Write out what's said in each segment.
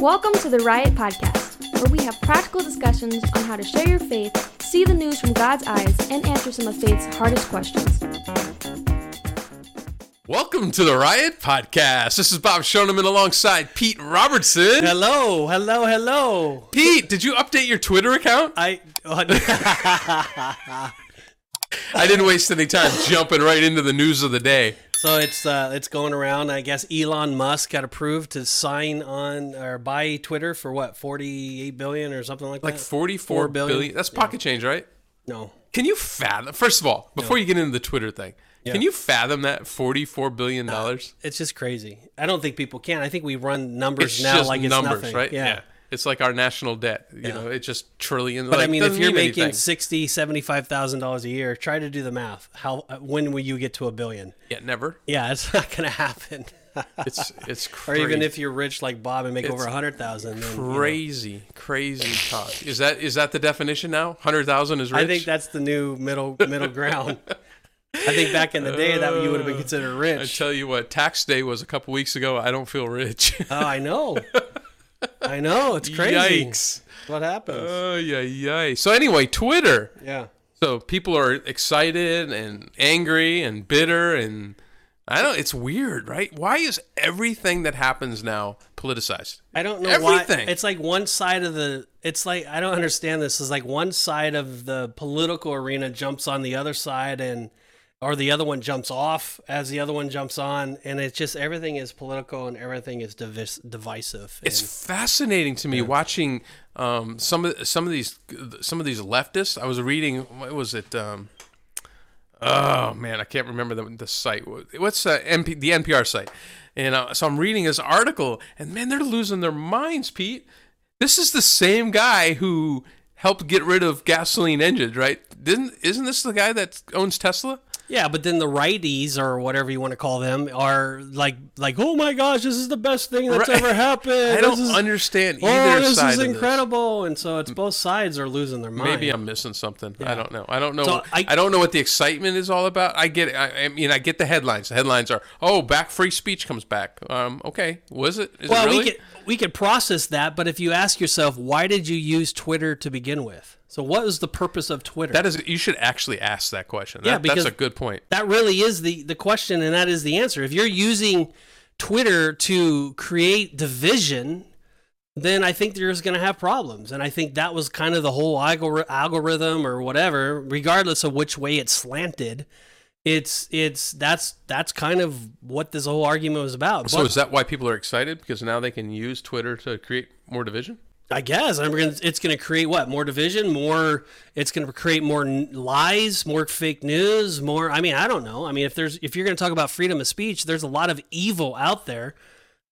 Welcome to the Riot Podcast, where we have practical discussions on how to share your faith, see the news from God's eyes, and answer some of faith's hardest questions. Welcome to the Riot Podcast. This is Bob Shoneman alongside Pete Robertson. Hello, hello, hello. Pete, did you update your Twitter account? I oh, I didn't waste any time jumping right into the news of the day. So it's uh, it's going around. I guess Elon Musk got approved to sign on or buy Twitter for what forty eight billion or something like, Like that. Like forty four billion. billion? That's pocket change, right? No, Can you fathom? First of all, before you get into the Twitter thing, can you fathom that 44 billion dollars? it's just crazy. I don't think people can. I think we run numbers It's now like it's numbers, nothing. right? Yeah. It's like our national debt. You Yeah. know, it's just trillions. But like, I mean, if you're making anything. sixty, seventy-five thousand dollars a year, try to do the math. How uh, when will you get to a billion? yeah, never. Yeah, it's not going to happen. It's it's or even if you're rich like Bob and make It's over a hundred thousand, then you know. crazy, crazy talk. Is that is that the definition now? Hundred thousand is rich. I think that's the new middle middle ground. I think back in the day that you would have been uh, considered rich. I tell you what, tax day was a couple weeks ago. I don't feel rich. Oh, I know. I know. It's crazy. Yikes! What happens? Oh yeah, yeah. So anyway, Twitter. yeah. So people are excited and angry and bitter and I don't. It's weird, right? Why is everything that happens now politicized? I don't know Everything. why. It's like one side of the. It's like I don't understand this. Is like one side of the political arena jumps on the other side, and or the other one jumps off as the other one jumps on, and it's just everything is political and everything is divis- divisive. It's fascinating to me watching um, some of some of these some of these leftists. I was reading what was it? Um, oh man, I can't remember the, the site. What's uh, MP, the NPR site? And uh, so I'm reading this article, and man, they're losing their minds, Pete. This is the same guy who helped get rid of gasoline engines, right? Didn't isn't this the guy that owns Tesla? Yeah, but then the righties or whatever you want to call them are like like oh my gosh, this is the best thing that's Right. ever happened. I This don't is- understand Oh, this side is of incredible, and so it's both sides are losing their mind. Maybe I'm missing something. I don't know. I don't know. So I, I- don't know what the excitement is all about. I get. It. I, I mean, I get the headlines. The headlines are, "Oh, back free speech comes back." Um, okay, was it? Is well, it really? we could we could process that, but if you ask yourself, why did you use Twitter to begin with? So, what was the purpose of Twitter? that is. You should actually ask that question. Yeah, That, that's a good point. that really is the the question, and that is the answer. If you're using Twitter to create division, then I think you're just going to have problems. And I think that was kind of the whole algor- algorithm or whatever, regardless of which way it's slanted. It's it's that's that's kind of what this whole argument was about. So But is that why people are excited because now they can use Twitter to create more division? I guess I'm gonna, it's going to create what more division, more. It's going to create more lies, more fake news, more. I mean, I don't know. I mean, if there's if you're going to talk about freedom of speech, there's a lot of evil out there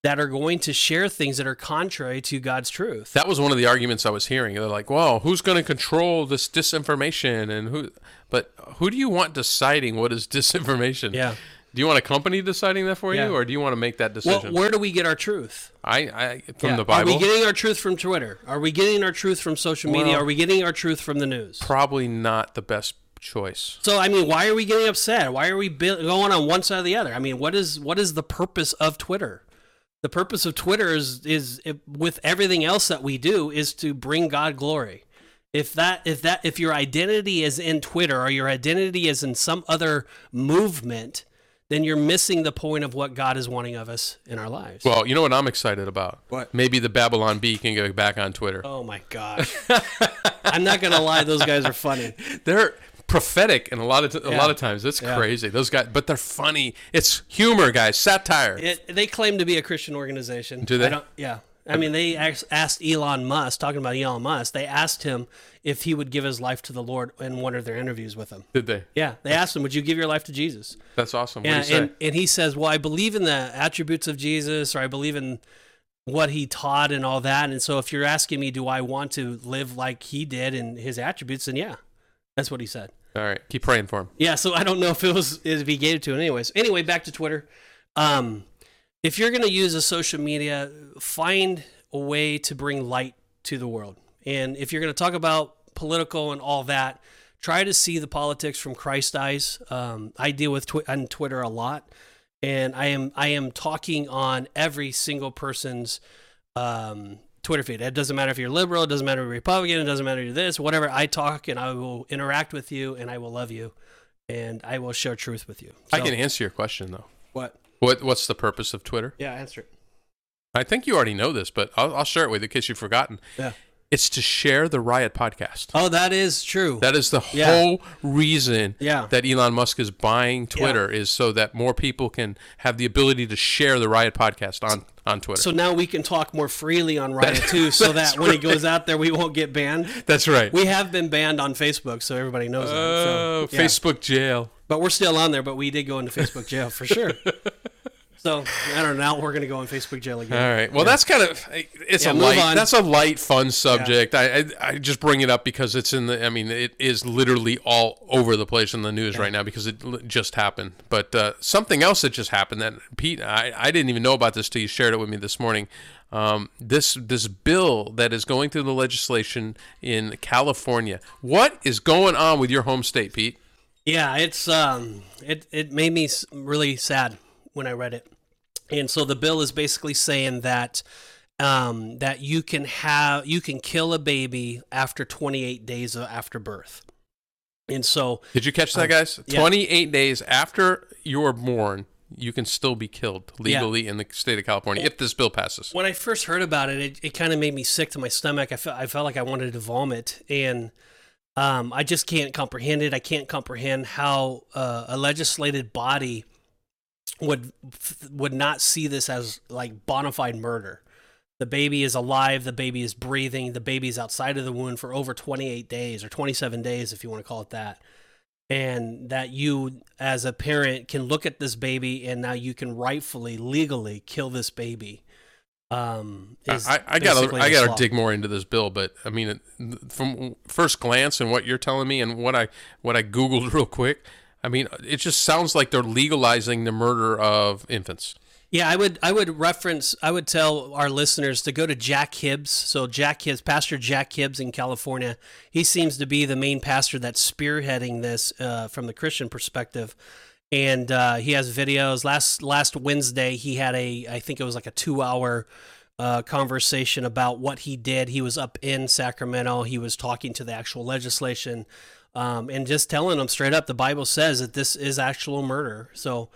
that are going to share things that are contrary to God's truth. That was one of the arguments I was hearing. They're like, "Well, who's going to control this disinformation and who?" But who do you want deciding what is disinformation? Yeah. Do you want a company deciding that for Yeah. you, or do you want to make that Well, decision? where do we get our truth? I, I from Yeah. the Bible. Are we getting our truth from Twitter? Are we getting our truth from social media? Well- Are we getting our truth from the news? probably not the best choice. So I mean, why are we getting upset? Why are we bi- going on one side or the other? I mean, what is what is the purpose of Twitter? The purpose of Twitter is is if, with everything else that we do is to bring God glory. If that if that if your identity is in Twitter or your identity is in some other movement, then you're missing the point of what God is wanting of us in our lives. Well, you know what I'm excited about? What? Maybe the Babylon Bee can go back on Twitter. oh my gosh, I'm not gonna lie; those guys are funny. They're prophetic and a lot of t- a Yeah. lot of times. It's Yeah. crazy. Those guys, but they're funny. It's humor, guys. Satire. It, they claim to be a Christian organization. Do they? I don't, yeah. I mean, they asked Elon Musk, talking about Elon Musk, they asked him if he would give his life to the Lord in one of their interviews with him. Did they? Yeah, they asked him, "Would you give your life to Jesus?" That's awesome. What Yeah, say? and and he says, "Well, I believe in the attributes of Jesus, or I believe in what he taught and all that. And so, if you're asking me, do I want to live like he did and his attributes? Then yeah, that's what he said. All right, keep praying for him. Yeah, so I don't know if it was if he gave it to it anyways. Anyway, back to Twitter. Um, if you're gonna use a social media, find a way to bring light to the world. And if you're gonna talk about political and all that, try to see the politics from Christ's eyes. Um, I deal with twi- on Twitter a lot, and I am I am talking on every single person's um, Twitter feed. It doesn't matter if you're liberal, it doesn't matter if you're Republican, it doesn't matter if you're this, whatever. I talk and I will interact with you and I will love you and I will share truth with you. I can answer your question though. What? What What's the purpose of Twitter? Yeah, answer it. I think you already know this, but I'll, I'll share it with you in case you've forgotten. Yeah. It's to share the Riot podcast. Oh, that is true. That is the Yeah. whole reason Yeah. that Elon Musk is buying Twitter is so that more people can have the ability to share the Riot podcast on on Twitter. so now we can talk more freely on Riot too, so that when it goes out there, we won't get banned. That's right. We have been banned on Facebook, so everybody knows that. Oh, So, yeah. Facebook jail. But we're still on there, but we did go into Facebook jail for sure. so I don't know. Now we're gonna go on Facebook jail again. All right. Well, that's kind of it's Yeah, a light. on. That's a light, fun subject. I, I I just bring it up because it's in the. I mean, it is literally all over the place in the news right now because it just happened. But uh, something else that just happened that Pete, I, I didn't even know about this till you shared it with me this morning. Um, this this bill that is going through the legislation in California. What is going on with your home state, Pete? Yeah, it's um, it it made me really sad when I read it, and so the bill is basically saying that um, that you can have you can kill a baby after 28 days of- after birth, and so Did you catch that, guys? Uh, yeah. 28 days after you are born, you can still be killed legally in the state of California if this bill passes. when I first heard about it, it, it kind of made me sick to my stomach. I felt I felt like I wanted to vomit, and um, I just can't comprehend it. I can't comprehend how uh, a legislated body would would not see this as like bona fide murder. The baby is alive. The baby is breathing. The baby is outside of the womb for over 28 days or 27 days, if you want to call it that. And that you, as a parent, can look at this baby and now you can rightfully, legally kill this baby. Um, is I, I gotta I gotta dig more into this bill, but I mean, from first glance and what you're telling me and what I what I googled real quick, I mean, it just sounds like they're legalizing the murder of infants. Yeah, I would I would reference I would tell our listeners to go to Jack Hibbs. So Jack Hibbs, Pastor Jack Hibbs in California. He seems to be the main pastor that's spearheading this uh, from the Christian perspective. And uh, he has videos. Last last Wednesday, he had a I think it was like a two hour uh, conversation about what he did. He was up in Sacramento. He was talking to the actual legislation um, and just telling them straight up the Bible says that this is actual murder. So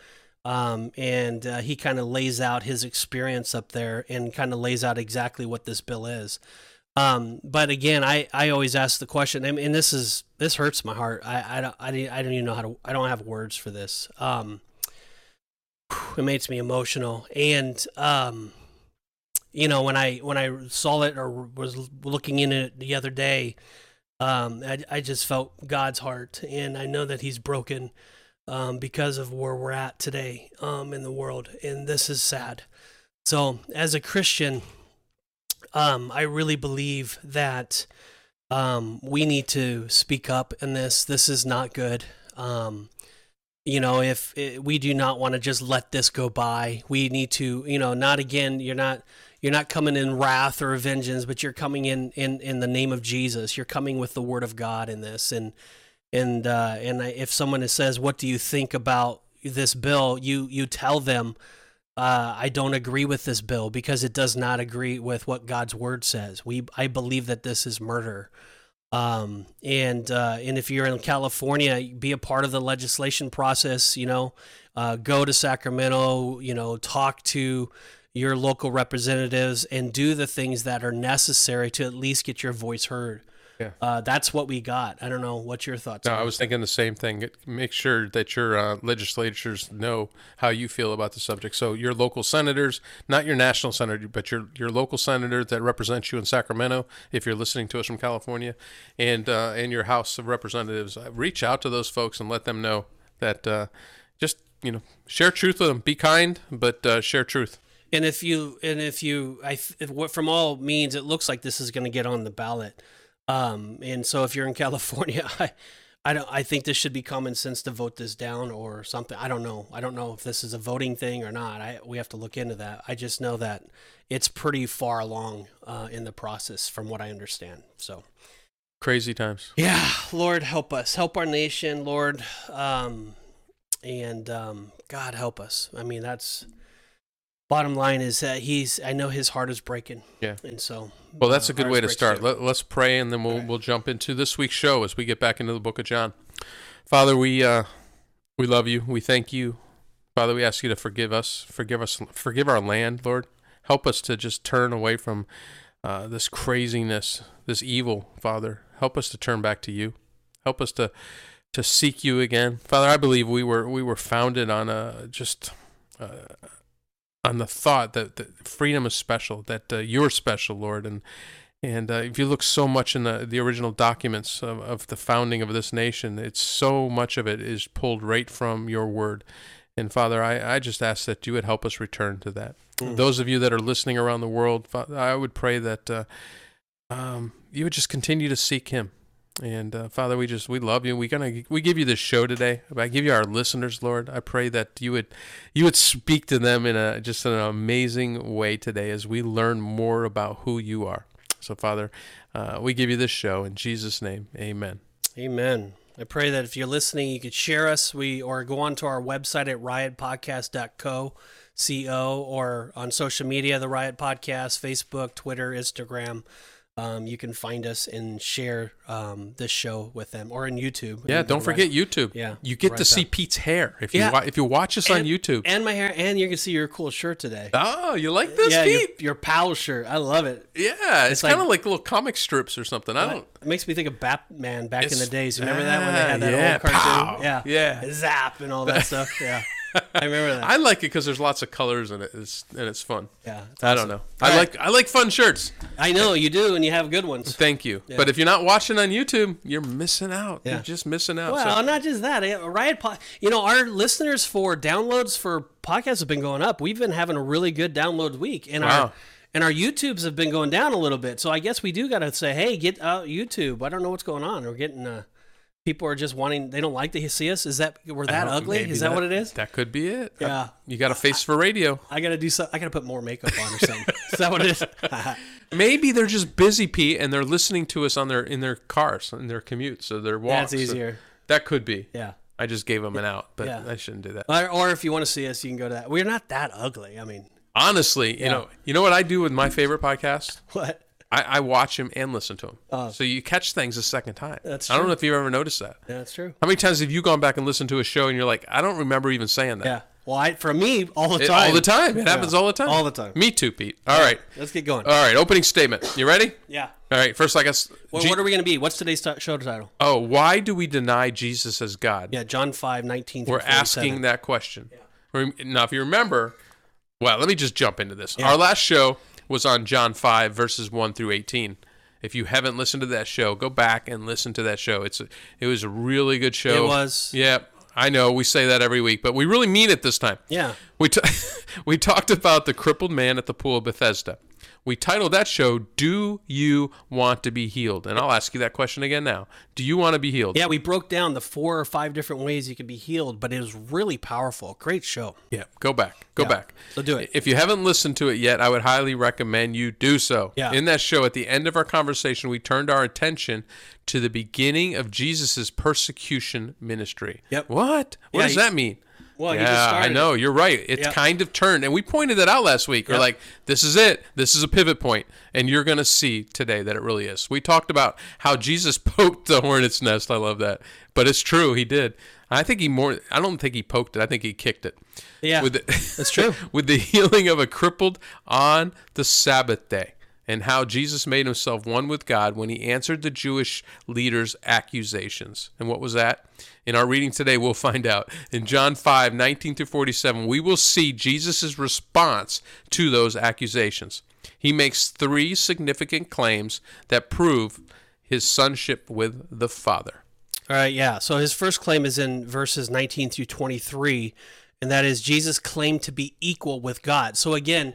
um, and uh, he kind of lays out his experience up there and kind of lays out exactly what this bill is. Um, but again, I, I always ask the question, and, and this is this hurts my heart. I I don't I, I don't even know how to I don't have words for this. Um, it makes me emotional, and um, you know when I when I saw it or was looking in it the other day, um, I I just felt God's heart, and I know that He's broken um, because of where we're at today um, in the world, and this is sad. So, as a Christian, um, I really believe that um, we need to speak up in this. This is not good. Um, you know, if it, we do not want to just let this go by, we need to, you know, not again. You're not you're not coming in wrath or vengeance, but you're coming in in in the name of Jesus. You're coming with the Word of God in this, and and uh, and if someone says, "What do you think about this bill?" you you tell them, uh, "I don't agree with this bill because it does not agree with what God's word says." We I believe that this is murder. Um, and uh, and if you're in California, be a part of the legislation process. You know, uh, go to Sacramento. You know, talk to your local representatives and do the things that are necessary to at least get your voice heard. Yeah. Uh, that's what we got. I don't know. what your thoughts? No, on I was thinking the same thing. Make sure that your uh, legislatures know how you feel about the subject. So your local senators, not your national senator, but your your local senator that represents you in Sacramento, if you're listening to us from California, and uh, and your House of Representatives, uh, reach out to those folks and let them know that uh, just you know share truth with them. Be kind, but uh, share truth. And if you and if you, I if, what from all means, it looks like this is going to get on the ballot. Um, and so if you're in California, I, I don't. I think this should be common sense to vote this down or something. I don't know. I don't know if this is a voting thing or not. I we have to look into that. I just know that it's pretty far along uh, in the process, from what I understand. So. Crazy times. Yeah, Lord, help us. Help our nation, Lord. Um, and um, God, help us. I mean, that's bottom line is that he's. I know his heart is breaking. Yeah. and so. Well, that's a uh, good way to start. Let, let's pray, and then we'll we'll jump into this week's show as we get back into the Book of John. Father, we uh, we love you. We thank you, Father. We ask you to forgive us, forgive us, forgive our land, Lord. Help us to just turn away from uh, this craziness, this evil, Father. Help us to turn back to you. Help us to to seek you again, Father. I believe we were we were founded on a just. Uh, on the thought that, that freedom is special, that uh, you're special, Lord, and and uh, if you look so much in the the original documents of, of the founding of this nation, it's so much of it is pulled right from your word. And Father, I, I just ask that you would help us return to that. Mm. Those of you that are listening around the world, I would pray that uh, um, you would just continue to seek Him. And uh, Father, we just we love you. We gonna we give you this show today. I give you our listeners, Lord. I pray that you would you would speak to them in a just an amazing way today as we learn more about who you are. So, Father, uh, we give you this show in Jesus' name. Amen. Amen. I pray that if you're listening, you could share us. We or go on to our website at riotpodcast.co, co, or on social media, the Riot Podcast, Facebook, Twitter, Instagram. Um, you can find us and share um, this show with them, or on YouTube. Yeah, And don't forget Riot- YouTube. Yeah, you get to see there. Pete's hair if Yeah. you wa- if you watch us on YouTube. and my hair, and you can see your cool shirt today. oh, you like this, yeah, your, Pete? your pal shirt. I love it. yeah, it's, it's kind of like little comic strips or something. I don't. It makes me think of Batman back in the days. Remember that when they had Ah, that yeah, old cartoon? pow. Yeah, Yeah. zap and all that stuff. Yeah, I remember that. I like it because there's lots of colors in it, it's, and it's fun. yeah, it's I don't know. All I right. like I like fun shirts. I know you do, and you have good ones. Thank you. But if you're not watching on YouTube, you're missing out. Yeah. You're just missing out. Well, So- not just that. eh, Riot, po- you know, our listeners for downloads for podcasts have been going up. We've been having a really good download week, and Wow. our and our YouTubes have been going down a little bit. So I guess we do got to say, hey, get out YouTube. I don't know what's going on. We're getting uh, people are just wanting. They don't like to see us. Is that we're that ugly? Is that, what it is? That could be it. Yeah. You got a face for radio. I got to do something. I got to put more makeup on or something. is that what it is? Maybe they're just busy, Pete, and they're listening to us on their in their cars, in their commute, so their walks. That's easier. That could be. Yeah. I just gave them an out, but Yeah. I shouldn't do that. Or, or if you want to see us, you can go to that. We're not that ugly. I mean, Honestly, you know, you know what I do with my favorite podcast? what? I, I watch him and listen to them. Uh, so you catch things a second time. That's I don't know if you've ever noticed that. Yeah, that's true. How many times have you gone back and listened to a show and you're like, I don't remember even saying that? Yeah. Well, I, for me, all the It- time. all the time. It happens all the time. All the time. Me too, Pete. All right. Let's get going. All right. Opening statement. You ready? yeah. All right. First, I guess. Well, G- what are we going to be? What's today's t- show title? oh, why do we deny Jesus as God? Yeah, John 5, 19 We're asking that question. Rem- Now, if you remember, well, let me just jump into this. Our last show was on John 5, verses 1 through 18. If you haven't listened to that show, go back and listen to that show. It's a, it was a really good show. It was. Yeah, I know we say that every week, but we really mean it this time. Yeah. We t- we talked about the crippled man at the pool of Bethesda. We titled that show "Do You Want to Be Healed?" And I'll ask you that question again now. Do you want to be healed? Yeah, we broke down the four or five different ways you can be healed, but it was really powerful. Great show. Yeah, go back. Go back. So do it. If you haven't listened to it yet, I would highly recommend you do so. Yeah. In that show, at the end of our conversation, we turned our attention to the beginning of Jesus' persecution ministry. Yep. What? What Yeah, does that mean? Well, he just yeah, I know. You're right. It's Yep. kind of turned, and we pointed that out last week. We're Yep. like, this is it. This is a pivot point, and you're going to see today that it really is. We talked about how Jesus poked the hornet's nest. I love that, but it's true. He did. I think he more. I don't think he poked it. I think he kicked it. Yeah, With the, that's true. with the healing of a crippled on the Sabbath day, and how Jesus made himself one with God when he answered the Jewish leaders' accusations. And what was that? In our reading today, we'll find out. In John 5, 19 through 47, we will see Jesus' response to those accusations. He makes three significant claims that prove his sonship with the Father. All right, yeah. So his first claim is in verses 19 through 23, and that is Jesus claimed to be equal with God. So again,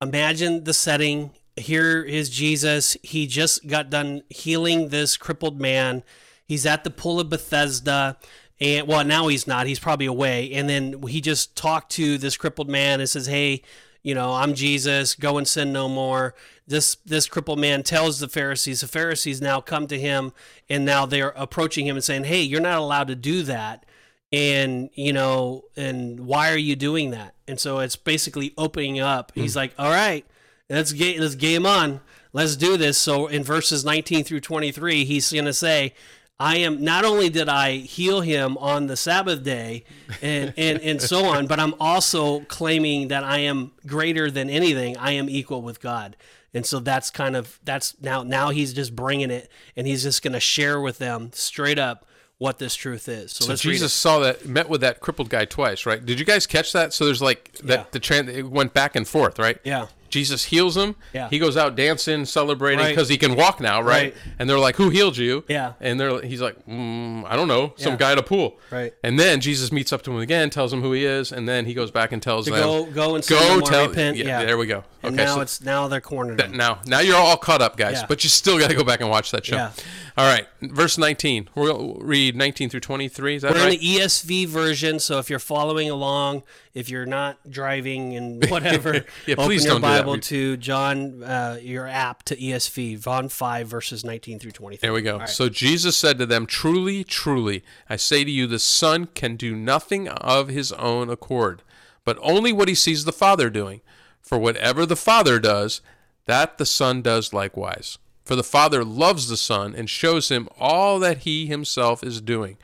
imagine the setting. Here is Jesus. He just got done healing this crippled man. He's at the pool of Bethesda. And well, now he's not. He's probably away. And then he just talked to this crippled man and says, Hey, you know, I'm Jesus, go and sin no more. This this crippled man tells the Pharisees, the Pharisees now come to him and now they're approaching him and saying, Hey, you're not allowed to do that. and you know and why are you doing that and so it's basically opening up hmm. he's like all right let's get let's game on let's do this so in verses 19 through 23 he's going to say I am not only did I heal him on the Sabbath day and, and, and so on, but I'm also claiming that I am greater than anything. I am equal with God. And so that's kind of that's now now he's just bringing it and he's just going to share with them straight up what this truth is. So, So Jesus saw that, met with that crippled guy twice, right? Did you guys catch that? So there's like that Yeah. the trend it went back and forth, right? Yeah. Jesus heals him. Yeah. He goes out dancing, celebrating Right. because he can walk now, right? Right. And they're like, "Who healed you?" Yeah. And they're he's like, mm, "I don't know, some Yeah. guy at a pool." Right. And then Jesus meets up to him again, tells him who he is, and then he goes back and tells To them, go go and go tell." repent. Yeah, There we go. And okay. now so it's now they're cornered. that- now, now you're all caught up, guys, Yeah. but you still got to go back and watch that show. Yeah. All right, verse 19. We'll read 19 through 23. Is that We're right? in the ESV version, so if you're following along, if you're not driving and whatever, Yeah, please don't do that. Bible to John, uh, your app to ESV, John 5, verses 19 through 23. There we go. So Jesus said to them, Truly, truly, I say to you, the Son can do nothing of his own accord, but only what he sees the Father doing. For whatever the Father does, that the Son does likewise. For the Father loves the Son and shows him all that he himself is doing.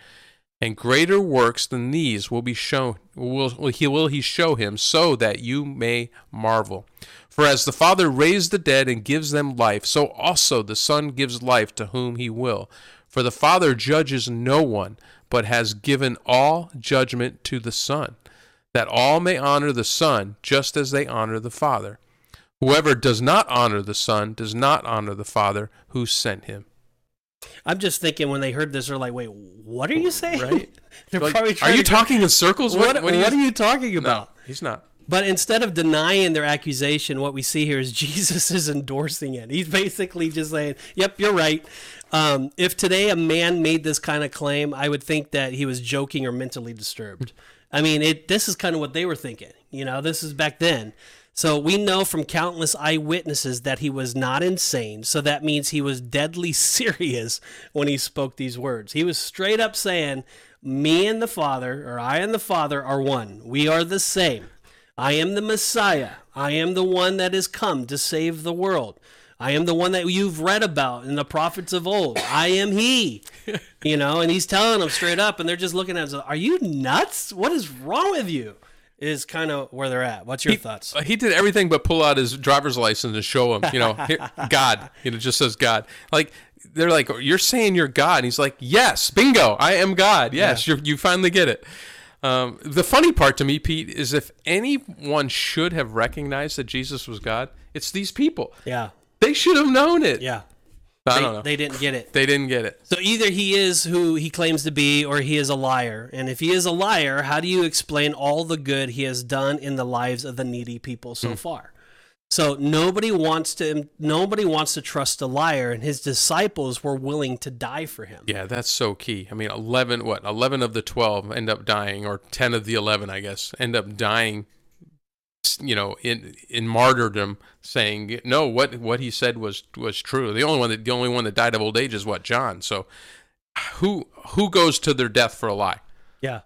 And greater works than these will be shown will, will he will he show him so that you may marvel. For as the Father raised the dead and gives them life, so also the Son gives life to whom he will. For the Father judges no one, but has given all judgment to the Son, that all may honor the Son just as they honor the Father. Whoever does not honor the Son does not honor the Father who sent him. I'm just thinking when they heard this, they're like, wait, what are you saying? Right? they're Like, probably are you to- talking in circles? What, what, do are you talking No, about? he's not. But instead of denying their accusation, what we see here is Jesus is endorsing it. He's basically just saying, "Yep, you're right." Um, if today a man made this kind of claim, I would think that he was joking or mentally disturbed. I mean, it. This is kind of what they were thinking. You know, this is back then. So we know from countless eyewitnesses that he was not insane. So that means he was deadly serious when he spoke these words. He was straight up saying, "Me and the Father, or I and the Father, are one. We are the same." I am the Messiah. I am the one that has come to save the world. I am the one that you've read about in the prophets of old. I am He. You know, and He's telling them straight up, and they're just looking at us. Are you nuts? What is wrong with you? Is kind of where they're at. What's your thoughts? Uh, He did everything but pull out his driver's license and show him, you know, here, God. You know, just says God. Like they're like, "You're saying you're God," and he's like, "Yes, bingo, I am God. Yes, you you finally get it." Um, the funny part to me, Pete, is if anyone should have recognized that Jesus was God, it's these people. Yeah, They should have known it. yeah. I They, don't know. They, they didn't get it. They didn't get it. So either he is who he claims to be or he is a liar. And if he is a liar, how do you explain all the good he has done in the lives of the needy people so far? So nobody wants to nobody wants to trust a liar and his disciples were willing to die for him. Yeah, that's so key. I mean, 11, what, 11 of the 12 end up dying, or 10 of the 11, I guess, end up dying, you know, in in martyrdom, saying, no, what what he said was was true. The only one that, the only one that died of old age is what, John. So who who goes to their death for a lie? Yeah.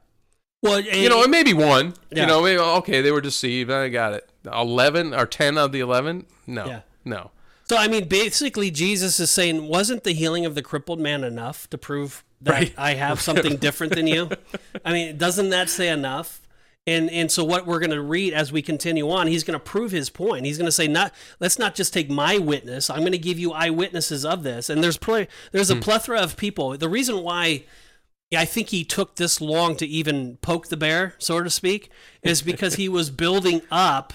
Well, You know, eh, it may be one. Yeah. You know, maybe, okay, they were deceived. I got it. 11 or 10 of the 11? No. Yeah. No. So I mean, basically, Jesus is saying, wasn't the healing of the crippled man enough to prove that Right. I have something different than you? I mean, doesn't that say enough? And and so what we're going to read as we continue on, he's going to prove his point. He's going to say, not let's not just take my witness. I'm going to give you eyewitnesses of this. And there's pl- there's a hmm. plethora of people. The reason why. I think he took this long to even poke the bear, so to speak, is because he was building up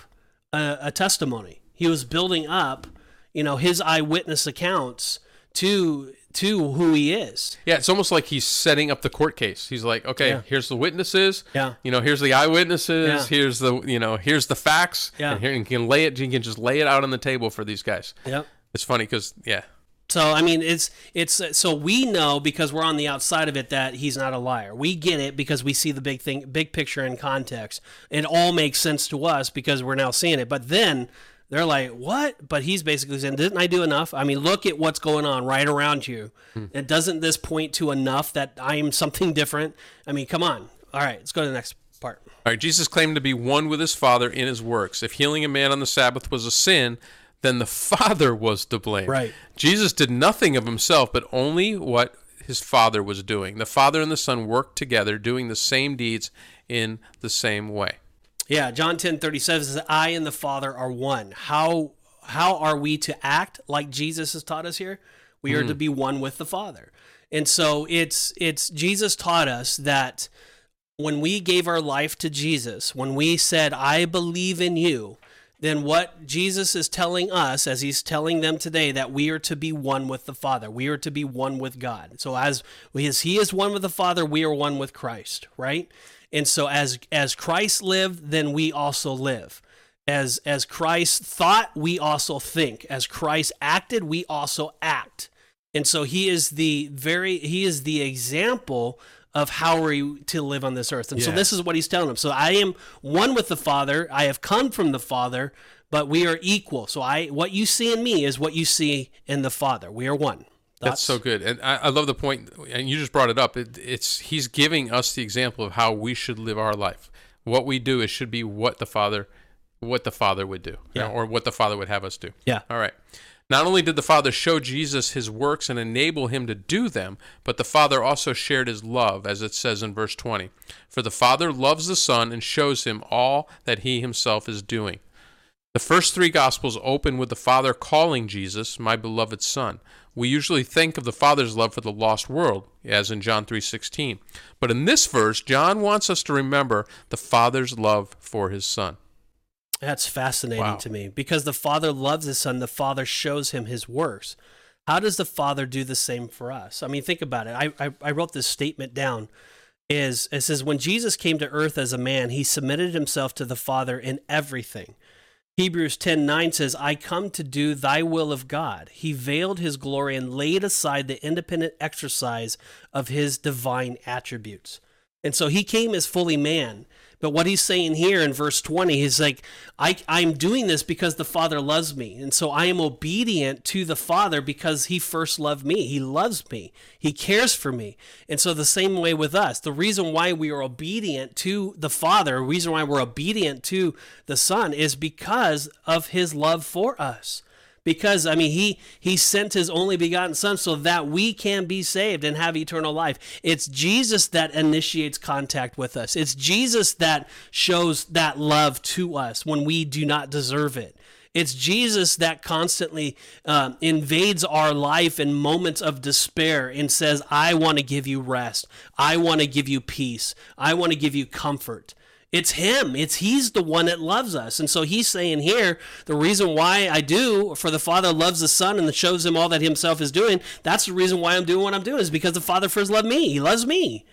a, a testimony. He was building up, you know, his eyewitness accounts to to who he is. Yeah, it's almost like he's setting up the court case. He's like, okay, Yeah. here's the witnesses. Yeah. You know, here's the eyewitnesses. Yeah. Here's the you know, here's the facts. Yeah. And here you can lay it. You can just lay it out on the table for these guys. Yep. It's funny because yeah, So I mean, it's it's so we know because we're on the outside of it that he's not a liar. We get it because we see the big thing, big picture in context. It all makes sense to us because we're now seeing it. But then they're like, "What?" But he's basically saying, "Didn't I do enough? I mean, look at what's going on right around you. Hmm. And doesn't this point to enough that I am something different? I mean, come on." All right, let's go to the next part. All right, Jesus claimed to be one with his Father in his works. If healing a man on the Sabbath was a sin, then the Father was to blame. Right. Jesus did nothing of himself, but only what his Father was doing. The Father and the Son worked together, doing the same deeds in the same way. Yeah, John 10 37 says, I and the Father are one. How how are we to act like Jesus has taught us here? We are to mm-hmm. be one with the Father. And so it's it's Jesus taught us that when we gave our life to Jesus, when we said, I believe in you, then what Jesus is telling us, as he's telling them today, that we are to be one with the Father. We are to be one with God. So as, as he is one with the Father, we are one with Christ, right? And so as as Christ lived, then we also live. As as Christ thought, we also think. As Christ acted, we also act. And so he is the very he is the example of how are we to live on this earth. And so this is what he's telling them. So I am one with the Father. I have come from the Father, but we are equal. So I what you see in me is what you see in the Father. We are one. That's so good, and I, I love the point, and you just brought it up. It, it's he's giving us the example of how we should live our life. What we do, it should be what the Father, what the Father would do, Yeah. or what the Father would have us do. Yeah. All right. Not only did the Father show Jesus his works and enable him to do them, but the Father also shared his love, as it says in verse 20. For the Father loves the Son and shows him all that he himself is doing. The first three Gospels open with the Father calling Jesus, my beloved Son. We usually think of the Father's love for the lost world, as in John 3:16. But in this verse, John wants us to remember the Father's love for his Son. That's fascinating Wow. to me because the Father loves His Son. The Father shows Him His works. How does the Father do the same for us? I mean, think about it. I, I, I wrote this statement down. Is it says when Jesus came to earth as a man, He submitted Himself to the Father in everything. Hebrews 10 9 says, I come to do thy will of God. He veiled his glory and laid aside the independent exercise of his divine attributes. And so he came as fully man. But what he's saying here in verse 20 he's like, I, I'm doing this because the Father loves me. And so I am obedient to the Father because he first loved me. He loves me. He cares for me. And so the same way with us, the reason why we are obedient to the Father, the reason why we're obedient to the Son is because of his love for us because i mean he he sent his only begotten son so that we can be saved and have eternal life it's jesus that initiates contact with us it's jesus that shows that love to us when we do not deserve it it's Jesus that constantly um, invades our life in moments of despair and says, I want to give you rest. I want to give you peace. I want to give you comfort. It's him. It's he's the one that loves us. And so he's saying here, the reason why I do, for the Father loves the Son and shows him all that himself is doing, that's the reason why I'm doing what I'm doing, is because the Father first loved me. He loves me.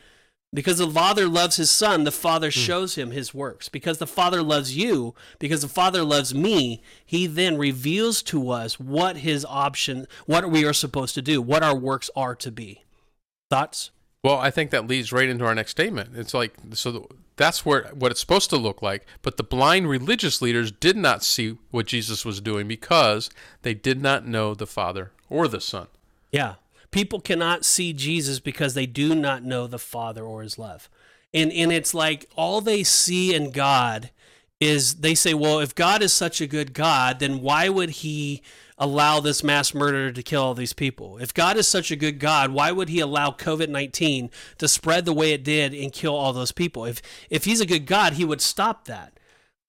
Because the Father loves his Son, the Father hmm. shows him his works. Because the Father loves you, because the Father loves me, he then reveals to us what his option, what we are supposed to do, what our works are to be. Thoughts? Well, I think that leads right into our next statement. It's like so th- that's where what it's supposed to look like, but the blind religious leaders did not see what Jesus was doing because they did not know the Father or the Son. Yeah. People cannot see Jesus because they do not know the Father or his love. And and it's like all they see in God is they say, well, if God is such a good God, then why would he allow this mass murder to kill all these people? If God is such a good God, why would he allow COVID-19 to spread the way it did and kill all those people? If if he's a good God, he would stop that.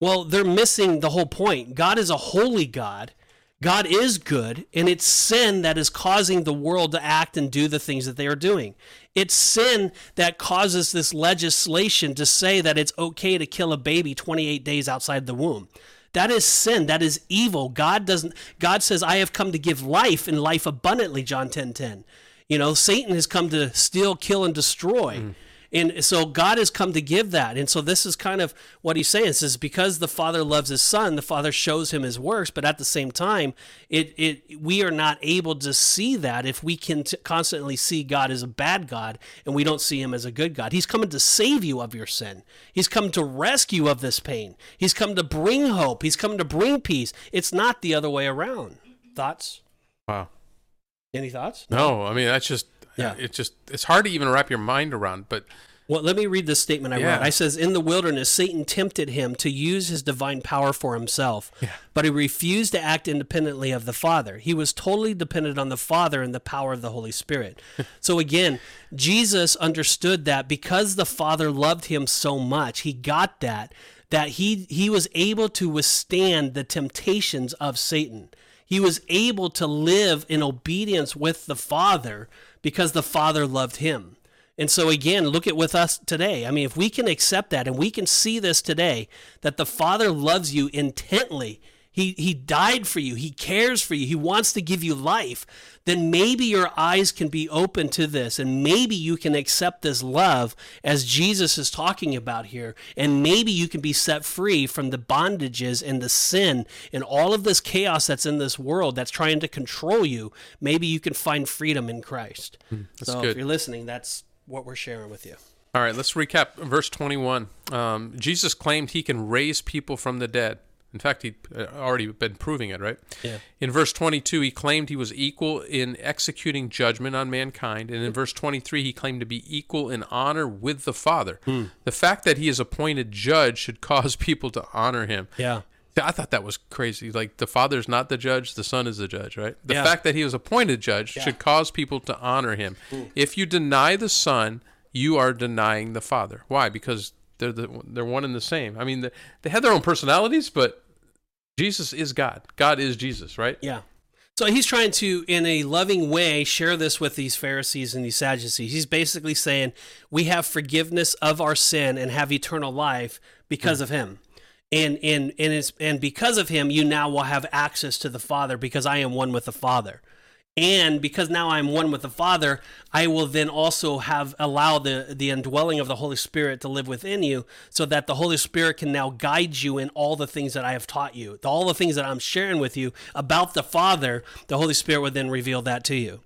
Well, they're missing the whole point. God is a holy God. God is good, and it's sin that is causing the world to act and do the things that they are doing. It's sin that causes this legislation to say that it's okay to kill a baby 28 days outside the womb. That is sin. That is evil. God doesn't God says I have come to give life and life abundantly, John 10:10. You know, Satan has come to steal, kill and destroy. And so God has come to give that. And so this is kind of what he's saying. It says because the Father loves his son, the Father shows him his works, but at the same time, it it we are not able to see that if we can t- constantly see God as a bad God and we don't see him as a good God. He's coming to save you of your sin. He's come to rescue of this pain. He's come to bring hope. He's come to bring peace. It's not the other way around. Thoughts? Wow. Any thoughts? No, I mean that's just Yeah. It's just it's hard to even wrap your mind around. But Well, let me read this statement I Yeah. wrote. I says, "In the wilderness, Satan tempted him to use his divine power for himself, yeah. but he refused to act independently of the Father. He was totally dependent on the Father and the power of the Holy Spirit." so again, Jesus understood that because the Father loved him so much, he got that that he he was able to withstand the temptations of Satan. He was able to live in obedience with the Father because the Father loved him. And so again, look at with us today. I mean, if we can accept that and we can see this today, that the Father loves you intently, he he died for you, he cares for you, he wants to give you life, then maybe your eyes can be open to this and maybe you can accept this love as Jesus is talking about here. And maybe you can be set free from the bondages and the sin and all of this chaos that's in this world that's trying to control you. Maybe you can find freedom in Christ. so good. if you're listening, that's what we're sharing with you. All right, let's recap verse 21. Um, Jesus claimed he can raise people from the dead. In fact, he'd uh, already been proving it, right? Yeah. In verse 22, he claimed he was equal in executing judgment on mankind. And in verse 23, he claimed to be equal in honor with the Father. The fact that he is appointed judge should cause people to honor him. Yeah. I thought that was crazy. Like the father's not the judge, the son is the judge, right? The Yeah. fact that he was appointed judge should cause people to honor him. If you deny the son, you are denying the father. Why? Because they're the, they're one and the same. I mean, the, they have their own personalities, but Jesus is God. God is Jesus, right? Yeah. So he's trying to, in a loving way, share this with these Pharisees and these Sadducees. He's basically saying, We have forgiveness of our sin and have eternal life because hmm. of him. And, and, and, it's, and because of him, you now will have access to the Father because I am one with the Father. And because now I'm one with the Father, I will then also have allow the the indwelling of the Holy Spirit to live within you, so that the Holy Spirit can now guide you in all the things that I have taught you, all the things that I'm sharing with you about the Father. The Holy Spirit would then reveal that to you.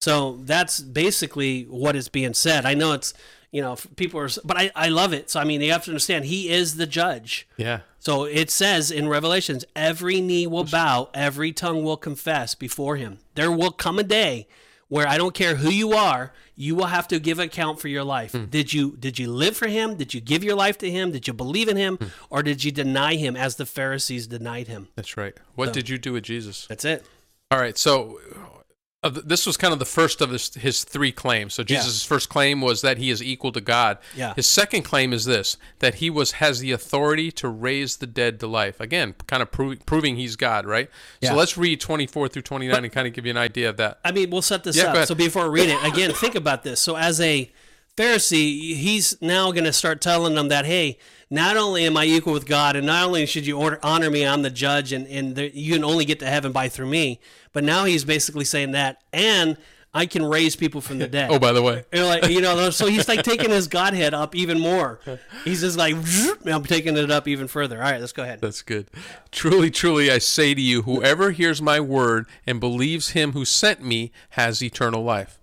So that's basically what is being said. I know it's you know people are, but I I love it. So I mean you have to understand He is the judge. Yeah. So it says in Revelations, every knee will bow, every tongue will confess before him. There will come a day where I don't care who you are, you will have to give account for your life. Hmm. Did you did you live for him? Did you give your life to him? Did you believe in him? Hmm. Or did you deny him as the Pharisees denied him? That's right. What did you do with Jesus? That's it. All right, so this was kind of the first of his, his three claims. So Yeah. Jesus' first claim was that he is equal to God. Yeah. His second claim is this: that he was has the authority to raise the dead to life. Again, kind of pro- proving he's God, right? Yeah. So let's read twenty four through twenty nine and kind of give you an idea of that. I mean, we'll set this Yeah, up. So before we read it, again, think about this. So as a Pharisee, he's now going to start telling them that, hey, not only am I equal with God, and not only should you order, honor me, I'm the judge, and, and the, you can only get to heaven by through me, but now he's basically saying that, and I can raise people from the dead. Oh, by the way, You're like, you know, so he's like taking his Godhead up even more. He's just like, I'm taking it up even further. All right, let's go ahead. That's good. Truly, truly, I say to you, whoever hears my word and believes him who sent me has eternal life.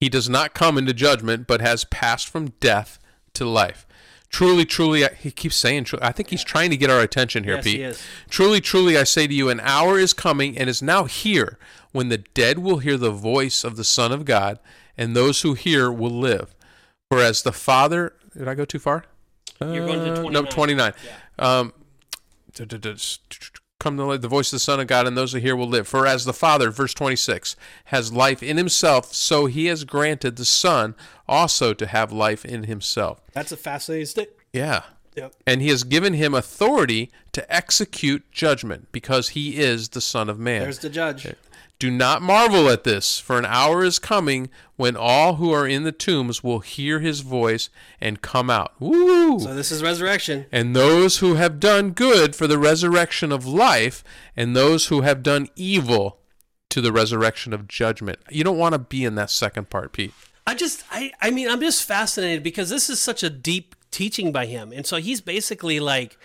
He does not come into judgment, but has passed from death to life. Truly, truly, I, he keeps saying, I think he's trying to get our attention here, Yes, Pete. he is. Truly, truly, I say to you, an hour is coming and is now here when the dead will hear the voice of the Son of God, and those who hear will live. For as the Father, did I go too far? You're going to Uh, 29. No, 29. Um, d- d- d- s- come to the voice of the Son of God, and those who hear will live. For as the Father, verse 26, has life in himself, so he has granted the Son also to have life in himself. That's a fascinating stick. Yeah. Yep. And he has given him authority to execute judgment because he is the Son of Man. There's the judge. Do not marvel at this, for an hour is coming when all who are in the tombs will hear his voice and come out. Woo! So this is resurrection. and those who have done good for the resurrection of life, and those who have done evil to the resurrection of judgment. You don't want to be in that second part, Pete. I just, I, I mean, I'm just fascinated because this is such a deep teaching by him, and so he's basically like,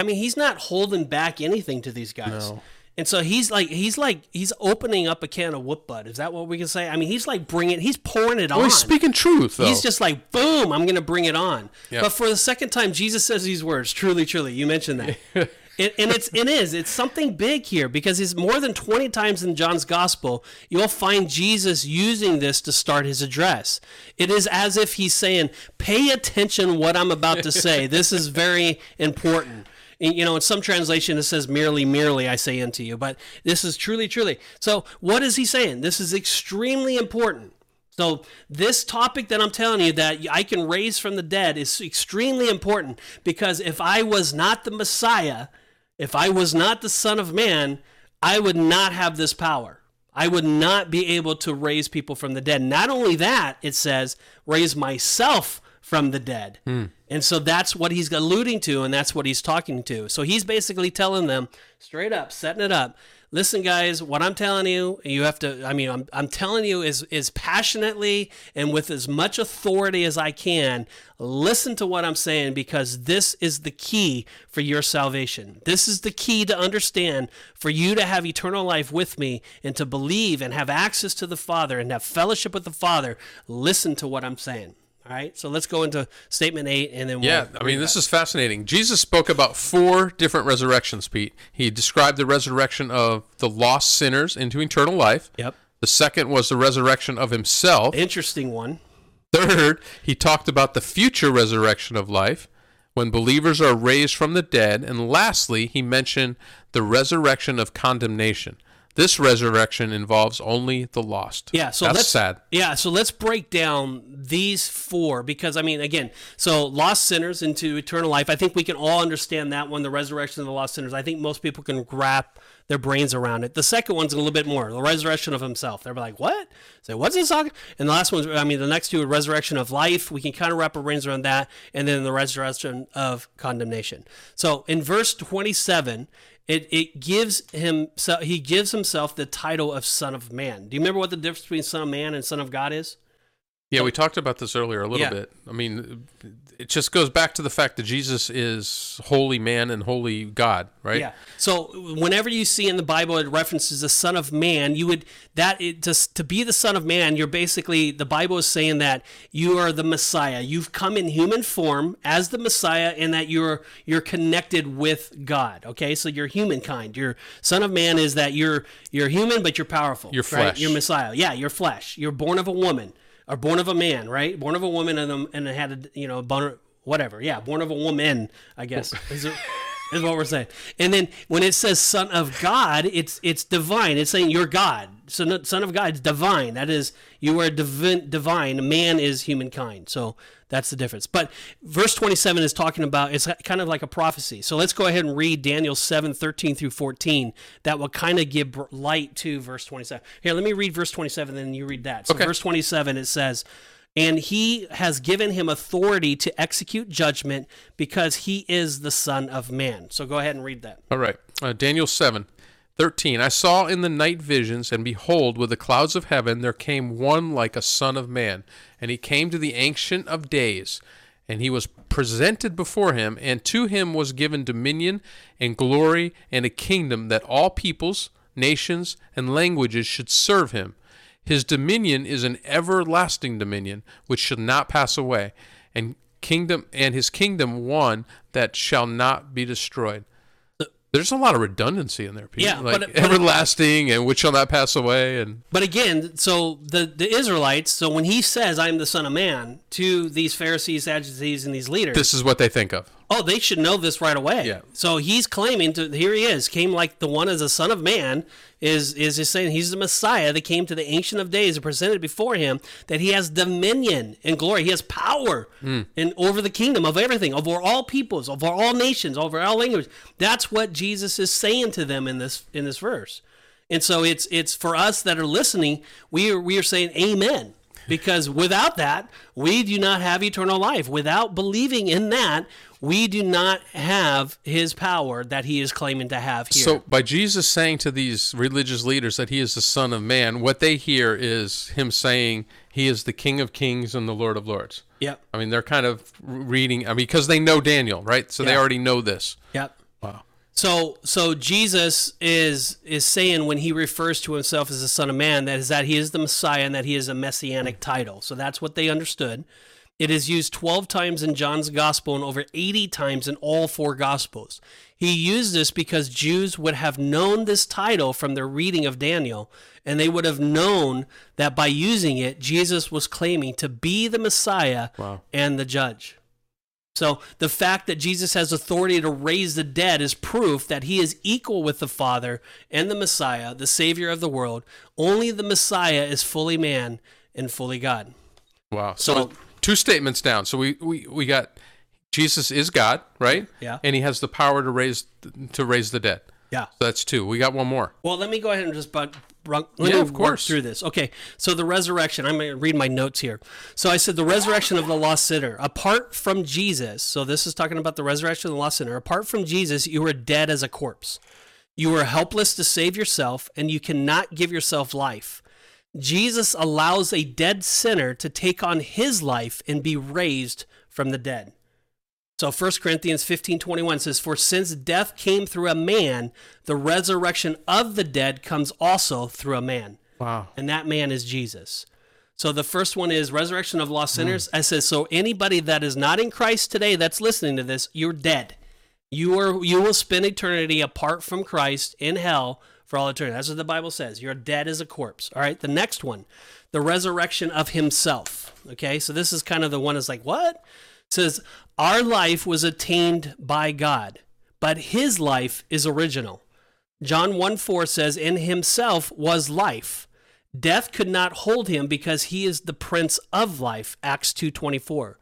I mean, he's not holding back anything to these guys. No. And so he's like, he's like, he's opening up a can of whoop bud. Is that what we can say? I mean, he's like bringing, he's pouring it Oh, on. he's speaking truth, though. He's just like, boom, I'm going to bring it on. Yeah. But for the second time, Jesus says these words, truly, truly. You mentioned that. It, and it's it is it's something big here because it's more than 20 times in John's gospel you'll find Jesus using this to start his address. It is as if he's saying, "Pay attention what I'm about to say. This is very important." You know, in some translation it says verily, verily I say unto you, but this is truly, truly. So, what is he saying? This is extremely important. So, this topic that I'm telling you that I can raise from the dead is extremely important because if I was not the Messiah, if I was not the Son of Man, I would not have this power. I would not be able to raise people from the dead. Not only that, it says, raise myself from the dead. Hmm. And so that's what he's alluding to, and that's what he's talking to. So he's basically telling them straight up, setting it up. Listen, guys, what I'm telling you, you have to. I mean, I'm, I'm telling you is is passionately and with as much authority as I can. Listen to what I'm saying because this is the key for your salvation. This is the key to understand for you to have eternal life with me and to believe and have access to the Father and have fellowship with the Father. Listen to what I'm saying. All right, so let's go into statement eight, and then we'll Yeah, I mean, this is fascinating. Jesus spoke about four different resurrections, Pete. He described the resurrection of the lost sinners into eternal life. Yep, The second was the resurrection of himself. interesting one. Third, he talked about the future resurrection of life when believers are raised from the dead. And lastly, he mentioned the resurrection of condemnation. This resurrection involves only the lost. Yeah, so that's let's sad. Yeah, so let's break down these four because I mean, again, so lost sinners into eternal life. I think we can all understand that one, the resurrection of the lost sinners. I think most people can wrap their brains around it. The second one's a little bit more the resurrection of himself. They're like, what? Say, what's this talking? And the last one's, I mean, the next two are resurrection of life. We can kind of wrap our brains around that, and then the resurrection of condemnation. So in verse twenty-seven. It, it gives him so he gives himself the title of son of man. Do you remember what the difference between son of man and son of God is? Yeah, we talked about this earlier a little Yeah. bit. I mean, it just goes back to the fact that Jesus is holy man and holy God, right? Yeah. So whenever you see in the Bible it references the Son of Man, you would that it just to be the Son of Man, you're basically the Bible is saying that you are the Messiah. You've come in human form as the Messiah, and that you're you're connected with God. Okay, so you're humankind. Your Son of Man is that you're you're human, but you're powerful. You're right? flesh. You're Messiah. Yeah, you're flesh. You're born of a woman or born of a man, right? Born of a woman and um, and had a you know born whatever. Yeah, born of a woman. I guess is, it, is what we're saying. And then when it says Son of God, it's it's divine. It's saying you're God. Son, son of God is divine. That is you are divine. Divine. Man is humankind. So that's the difference. But verse 27 is talking about, it's kind of like a prophecy. So let's go ahead and read Daniel 7, 13 through 14. That will kind of give light to verse 27. Here, let me read verse 27, then you read that. So Okay. verse 27, it says, and he has given him authority to execute judgment because he is the Son of Man. So go ahead and read that. All right. Uh, Daniel 7, 13. I saw in the night visions, and behold, with the clouds of heaven there came one like a son of man. And he came to the Ancient of Days, and he was presented before him, and to him was given dominion and glory and a kingdom that all peoples, nations, and languages should serve him. His dominion is an everlasting dominion which shall not pass away, and kingdom and his kingdom one that shall not be destroyed. There's a lot of redundancy in there, Pete. Yeah, like but- but- everlasting and which shall not pass away, and But again, so the, the Israelites, so when he says, I'm the Son of Man to these Pharisees, Sadducees, and these leaders, this is what they think of. Oh, they should know this right away. Yeah. So he's claiming to, here he is, came like the one as a Son of Man, is, is just saying he's the Messiah that came to the Ancient of Days and presented before him, that he has dominion and glory. He has power hmm. and over the kingdom of everything, over all peoples, over all nations, over all languages. That's what Jesus is saying to them in this in this verse. And so it's it's for us that are listening, we are we are saying amen. Because without that, we do not have eternal life. Without believing in that, we do not have his power that he is claiming to have here. So, by Jesus saying to these religious leaders that he is the Son of Man, what they hear is him saying he is the King of Kings and the Lord of Lords. yep. I mean, they're kind of reading, I mean, because they know Daniel, right? So they already know this. Yep. So so Jesus is is saying when he refers to himself as the Son of Man that is that he is the Messiah and that he is a messianic title. So that's what they understood. It is used 12 times in John's gospel and over 80 times in all four gospels. He used this because Jews would have known this title from their reading of Daniel, and they would have known that by using it, Jesus was claiming to be the Messiah Wow. and the judge. So the fact that Jesus has authority to raise the dead is proof that he is equal with the Father and the Messiah, the Savior of the world. Only the Messiah is fully man and fully God. Wow. So, So- two statements down. So we, we, we got Jesus is God, right? Yeah. And he has the power to raise to raise the dead. Yeah. So that's two. We got one more. Well, let me go ahead and just let Yeah, me of course. through this. Okay, so the resurrection. I'm going to read my notes here. So I said the resurrection of the lost sinner. Apart from Jesus, so this is talking about the resurrection of the lost sinner. Apart from Jesus, you were dead as a corpse. You were helpless to save yourself, and you cannot give yourself life. Jesus allows a dead sinner to take on his life and be raised from the dead. So 1 Corinthians 15 21 says, For since death came through a man, the resurrection of the dead comes also through a man. Wow. And that man is Jesus. So the first one is resurrection of lost hmm. sinners. I says, so anybody that is not in Christ today that's listening to this, you're dead. You are you will spend eternity apart from Christ in hell for all eternity. That's what the Bible says. You're dead as a corpse. All right. The next one, the resurrection of himself. Okay. So this is kind of the one that's like, what? It says, Our life was attained by God, but his life is original. John 1 4 says, In himself was life. Death could not hold him because he is the prince of life. Acts 2:24.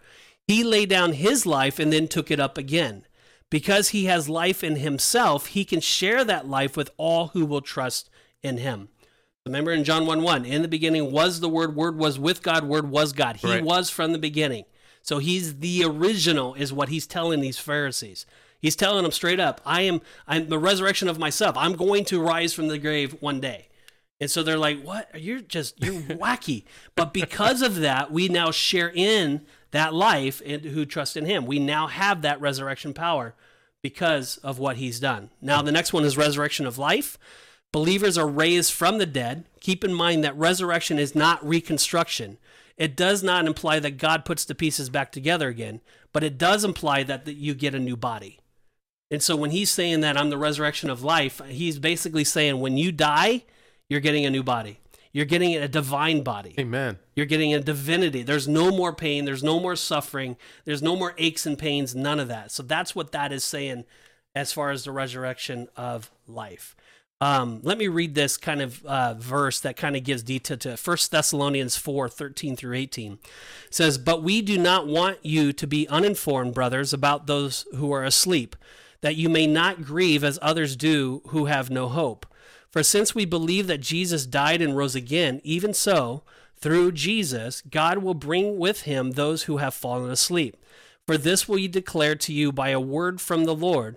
He laid down his life and then took it up again. Because he has life in himself, he can share that life with all who will trust in him. Remember in John 1 1, in the beginning was the Word, Word was with God, Word was God. He Right. was from the beginning. So he's the original, is what he's telling these Pharisees. He's telling them straight up, I am I'm the resurrection of myself. I'm going to rise from the grave one day. And so they're like, "What? You're just you're wacky." But because of that, we now share in that life and who trust in him. We now have that resurrection power because of what he's done. Now the next one is resurrection of life. Believers are raised from the dead. Keep in mind that resurrection is not reconstruction. It does not imply that God puts the pieces back together again, but it does imply that, that you get a new body. And so when he's saying that I'm the resurrection of life, he's basically saying when you die, you're getting a new body. You're getting a divine body. Amen. You're getting a divinity. There's no more pain. There's no more suffering. There's no more aches and pains. None of that. So that's what that is saying as far as the resurrection of life. Um, let me read this kind of uh, verse that kind of gives detail to. 1 Thessalonians 4 13 through 18 It says, But we do not want you to be uninformed, brothers, about those who are asleep, that you may not grieve as others do who have no hope. For since we believe that Jesus died and rose again, even so, through Jesus, God will bring with him those who have fallen asleep. For this will ye declare to you by a word from the Lord,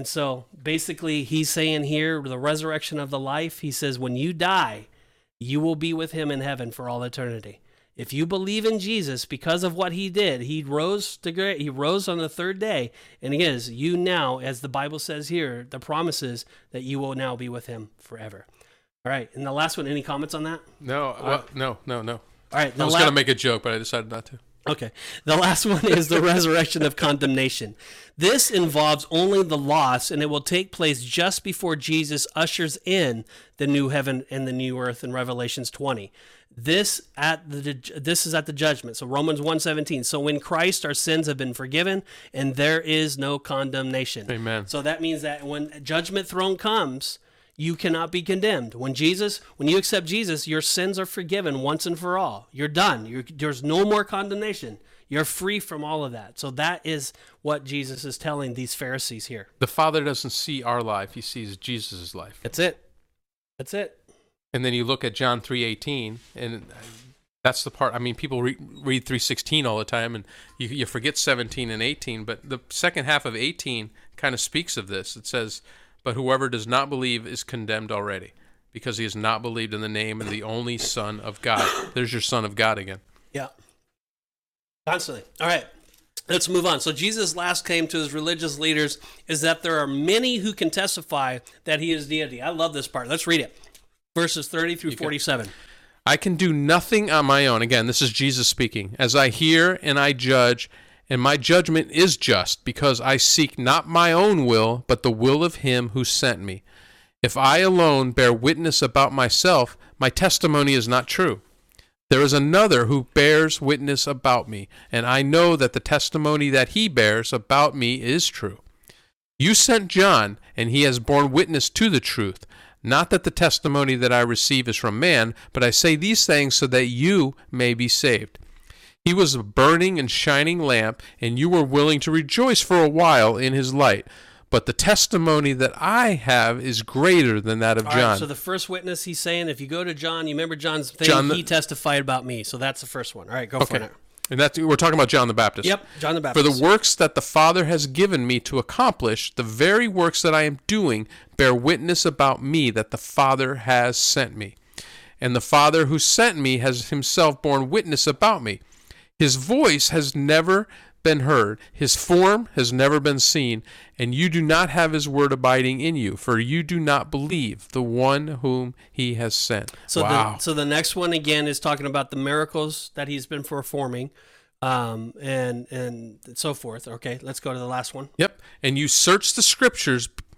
And so basically, he's saying here the resurrection of the life, he says, when you die, you will be with him in heaven for all eternity. If you believe in Jesus because of what he did, he rose to he rose on the third day, and he is you now, as the Bible says here, the promises that you will now be with him forever. All right, and the last one. Any comments on that? No, uh, well, no, no, no. All right, I was la- gonna make a joke, but I decided not to. Okay. The last one is the resurrection of condemnation. This involves only the loss, and it will take place just before Jesus ushers in the new heaven and the new earth in Revelations 20. This at the this is at the judgment. So Romans 1:17. So in Christ our sins have been forgiven and there is no condemnation. Amen. So that means that when judgment throne comes, you cannot be condemned. When Jesus, when you accept Jesus, your sins are forgiven once and for all. You're done. You're, there's no more condemnation. You're free from all of that. So that is what Jesus is telling these Pharisees here. The Father doesn't see our life; He sees Jesus' life. That's it. That's it. And then you look at John three eighteen, and That's the part. I mean, people re- read 316 all the time, and you, you forget 17 and 18. But the second half of 18 kind of speaks of this. It says, "But whoever does not believe is condemned already, because he has not believed in the name of the only Son of God." There's your Son of God again. Yeah. Constantly. All right. Let's move on. So Jesus' last came to his religious leaders is that there are many who can testify that he is deity. I love this part. Let's read it. Verses 30 through 47. I can do nothing on my own. Again, this is Jesus speaking. As I hear and I judge, and my judgment is just, because I seek not my own will, but the will of him who sent me. If I alone bear witness about myself, my testimony is not true. There is another who bears witness about me, and I know that the testimony that he bears about me is true. You sent John, and he has borne witness to the truth. Not that the testimony that I receive is from man, but I say these things so that you may be saved. He was a burning and shining lamp, and you were willing to rejoice for a while in his light. But the testimony that I have is greater than that of All John. right, so the first witness he's saying, if you go to John, you remember John's thing, John the- he testified about me. So that's the first one. All right, go for okay. it. And that's we're talking about John the Baptist. Yep, John the Baptist. For the works that the Father has given me to accomplish, the very works that I am doing, bear witness about me that the Father has sent me. And the Father who sent me has himself borne witness about me. His voice has never been heard, his form has never been seen, and you do not have his word abiding in you, for you do not believe the one whom he has sent. So wow. the so the next one again is talking about the miracles that he's been performing, um, and and so forth. Okay, let's go to the last one. Yep. And you search the scriptures.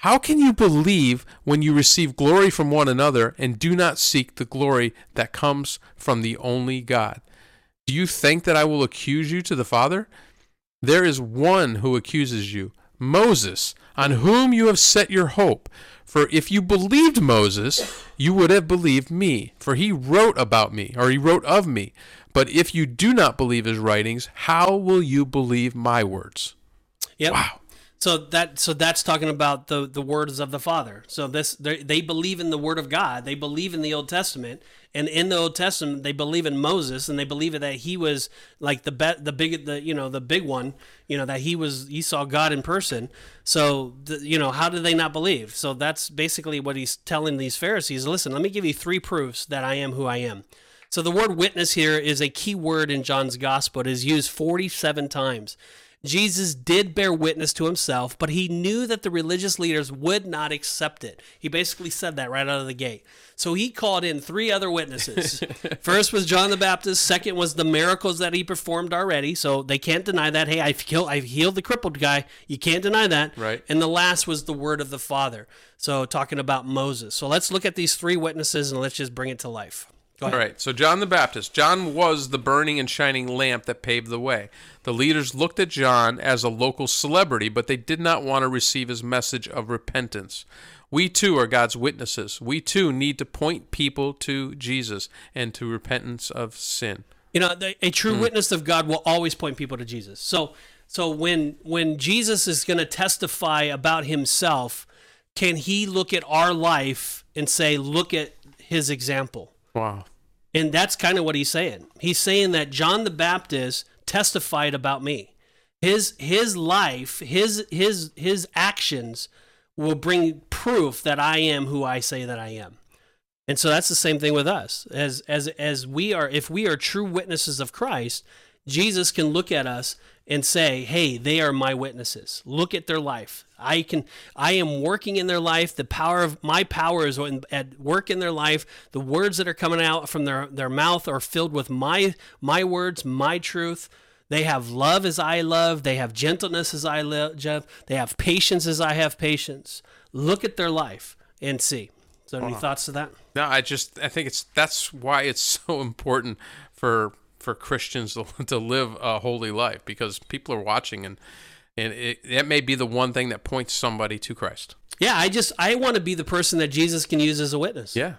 How can you believe when you receive glory from one another and do not seek the glory that comes from the only God? Do you think that I will accuse you to the Father? There is one who accuses you, Moses, on whom you have set your hope. For if you believed Moses, you would have believed me, for he wrote about me, or he wrote of me. But if you do not believe his writings, how will you believe my words? Yep. Wow. So that so that's talking about the the words of the Father. So this they believe in the Word of God. They believe in the Old Testament, and in the Old Testament they believe in Moses, and they believe that he was like the be, the big the you know the big one. You know that he was he saw God in person. So the, you know how do they not believe? So that's basically what he's telling these Pharisees. Listen, let me give you three proofs that I am who I am. So the word witness here is a key word in John's gospel. It is used 47 times. Jesus did bear witness to himself, but he knew that the religious leaders would not accept it. He basically said that right out of the gate. So he called in three other witnesses. First was John the Baptist. Second was the miracles that he performed already. So they can't deny that. Hey, I've healed, I've healed the crippled guy. You can't deny that. Right. And the last was the word of the Father. So talking about Moses. So let's look at these three witnesses and let's just bring it to life. All right, so John the Baptist. John was the burning and shining lamp that paved the way. The leaders looked at John as a local celebrity, but they did not want to receive his message of repentance. We too are God's witnesses. We too need to point people to Jesus and to repentance of sin. You know, a true Hmm. witness of God will always point people to Jesus. So, so when when Jesus is going to testify about himself, can he look at our life and say, "Look at his example"? Wow. And that's kind of what he's saying. He's saying that John the Baptist testified about me. His his life, his his his actions will bring proof that I am who I say that I am. And so that's the same thing with us. As as as we are if we are true witnesses of Christ, Jesus can look at us and say, "Hey, they are my witnesses. Look at their life. I can I am working in their life. The power of my power is at work in their life. The words that are coming out from their their mouth are filled with my my words, my truth." They have love as I love. They have gentleness as I love. They have patience as I have patience. Look at their life and see. So, any uh-huh. thoughts to that? No, I just I think it's that's why it's so important for for Christians to, to live a holy life because people are watching and and it, that may be the one thing that points somebody to Christ. Yeah, I just I want to be the person that Jesus can use as a witness. Yeah.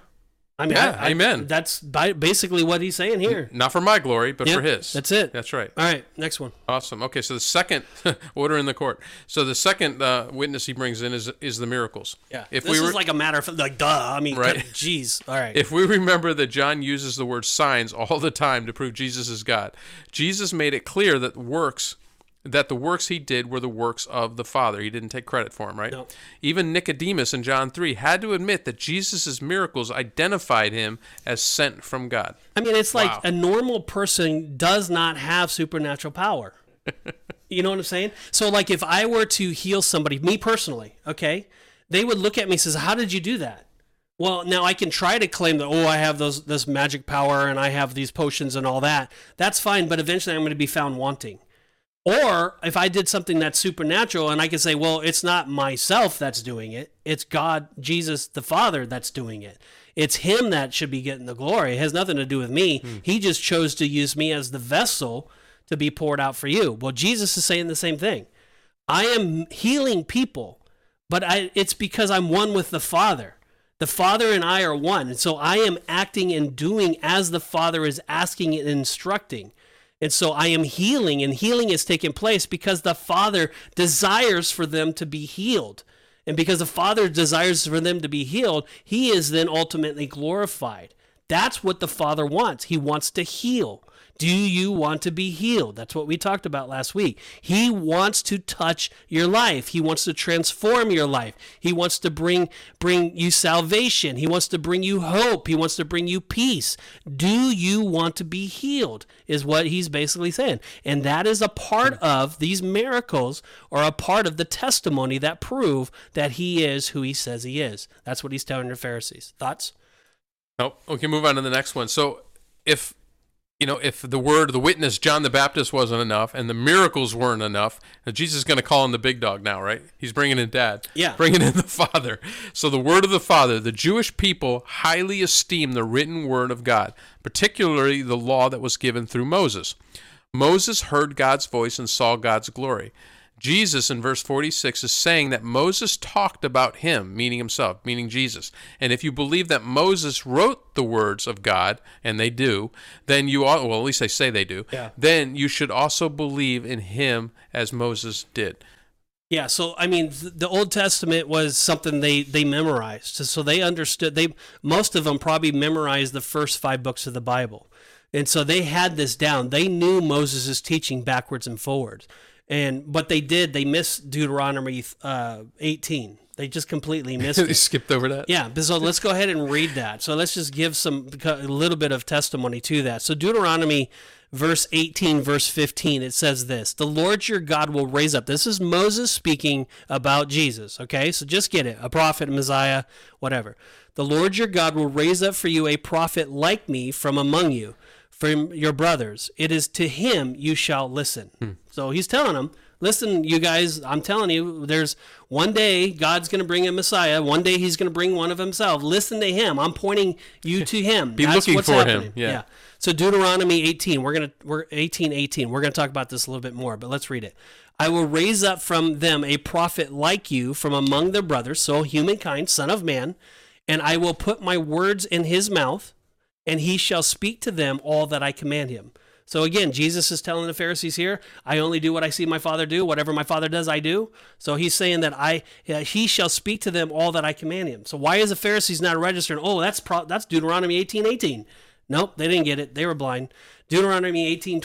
I mean, Yeah, I- I- amen. That's basically what he's saying here. Not for my glory, but Yeah, for his. That's it. That's right. All right, next one. Awesome. Okay, so the second order in the court. So the second uh, witness he brings in is is the miracles. Yeah, If this we is were, like a matter of like, duh. I mean, Right. jeez. All right. if we remember that John uses the word signs all the time to prove Jesus is God, Jesus made it clear that works that the works he did were the works of the Father. He didn't take credit for them, right? No. Even Nicodemus in John 3 had to admit that Jesus' miracles identified him as sent from God. I mean, it's like Wow. a normal person does not have supernatural power. you know what I'm saying? So, like, if I were to heal somebody, me personally, okay, they would look at me and says, "How did you do that?" Well, now I can try to claim that, oh, I have those this magic power and I have these potions and all that. That's fine, but eventually I'm going to be found wanting. Or if I did something that's supernatural and I can say, well, it's not myself that's doing it, it's God, Jesus, the Father that's doing it. It's Him that should be getting the glory. It has nothing to do with me. Hmm. He just chose to use me as the vessel to be poured out for you. Well, Jesus is saying the same thing. I am healing people, but I, it's because I'm one with the Father. The Father and I are one. And so I am acting and doing as the Father is asking and instructing. And so I am healing, and healing is taking place because the Father desires for them to be healed. And because the Father desires for them to be healed, He is then ultimately glorified. That's what the Father wants. He wants to heal. Do you want to be healed? That's what we talked about last week. He wants to touch your life. He wants to transform your life. He wants to bring bring you salvation. He wants to bring you hope. He wants to bring you peace. Do you want to be healed? Is what he's basically saying. And that is a part of these miracles or a part of the testimony that prove that he is who he says he is. That's what he's telling the Pharisees. Thoughts? Nope. We can move on to the next one. So if you know, if the word, the witness, John the Baptist wasn't enough, and the miracles weren't enough, Jesus is going to call in the big dog now, right? He's bringing in Dad. Yeah. Bringing in the Father. So the word of the Father, the Jewish people highly esteem the written word of God, particularly the law that was given through Moses. Moses heard God's voice and saw God's glory. Jesus in verse 46 is saying that Moses talked about him, meaning himself, meaning Jesus. And if you believe that Moses wrote the words of God, and they do, then you all, well, at least they say they do, Yeah. then you should also believe in him as Moses did. Yeah, so I mean, the Old Testament was something they they memorized, so they understood. They most of them probably memorized the first five books of the Bible, and so they had this down. They knew Moses' teaching backwards and forwards, and but they did they missed Deuteronomy uh, eighteen. They just completely missed He it. skipped over that. Yeah, so let's go ahead and read that. So let's just give some a little bit of testimony to that. So Deuteronomy verse 18 verse 15 it says this, "The Lord your God will raise up." This is Moses speaking about Jesus, okay? So just get it. A prophet, Messiah, whatever. "The Lord your God will raise up for you a prophet like me from among you, from your brothers. It is to him you shall listen." Hmm. So he's telling them Listen, you guys, I'm telling you, there's one day God's going to bring a Messiah. One day He's going to bring one of Himself. Listen to Him. I'm pointing you to Him. Be That's looking what's for him. happening. Yeah. So Deuteronomy 18. We're gonna we're 18 18. We're gonna talk about this a little bit more, but let's read it. I will raise up from them a prophet like you from among their brothers, so humankind, son of man, and I will put my words in his mouth, and he shall speak to them all that I command him. So again, Jesus is telling the Pharisees here, I only do what I see my Father do. Whatever my Father does, I do. So he's saying that I uh, he shall speak to them all that I command him. So why is the Pharisees not registering? Oh, that's pro- that's Deuteronomy 18, 18. Nope, they didn't get it. They were blind. Deuteronomy 18,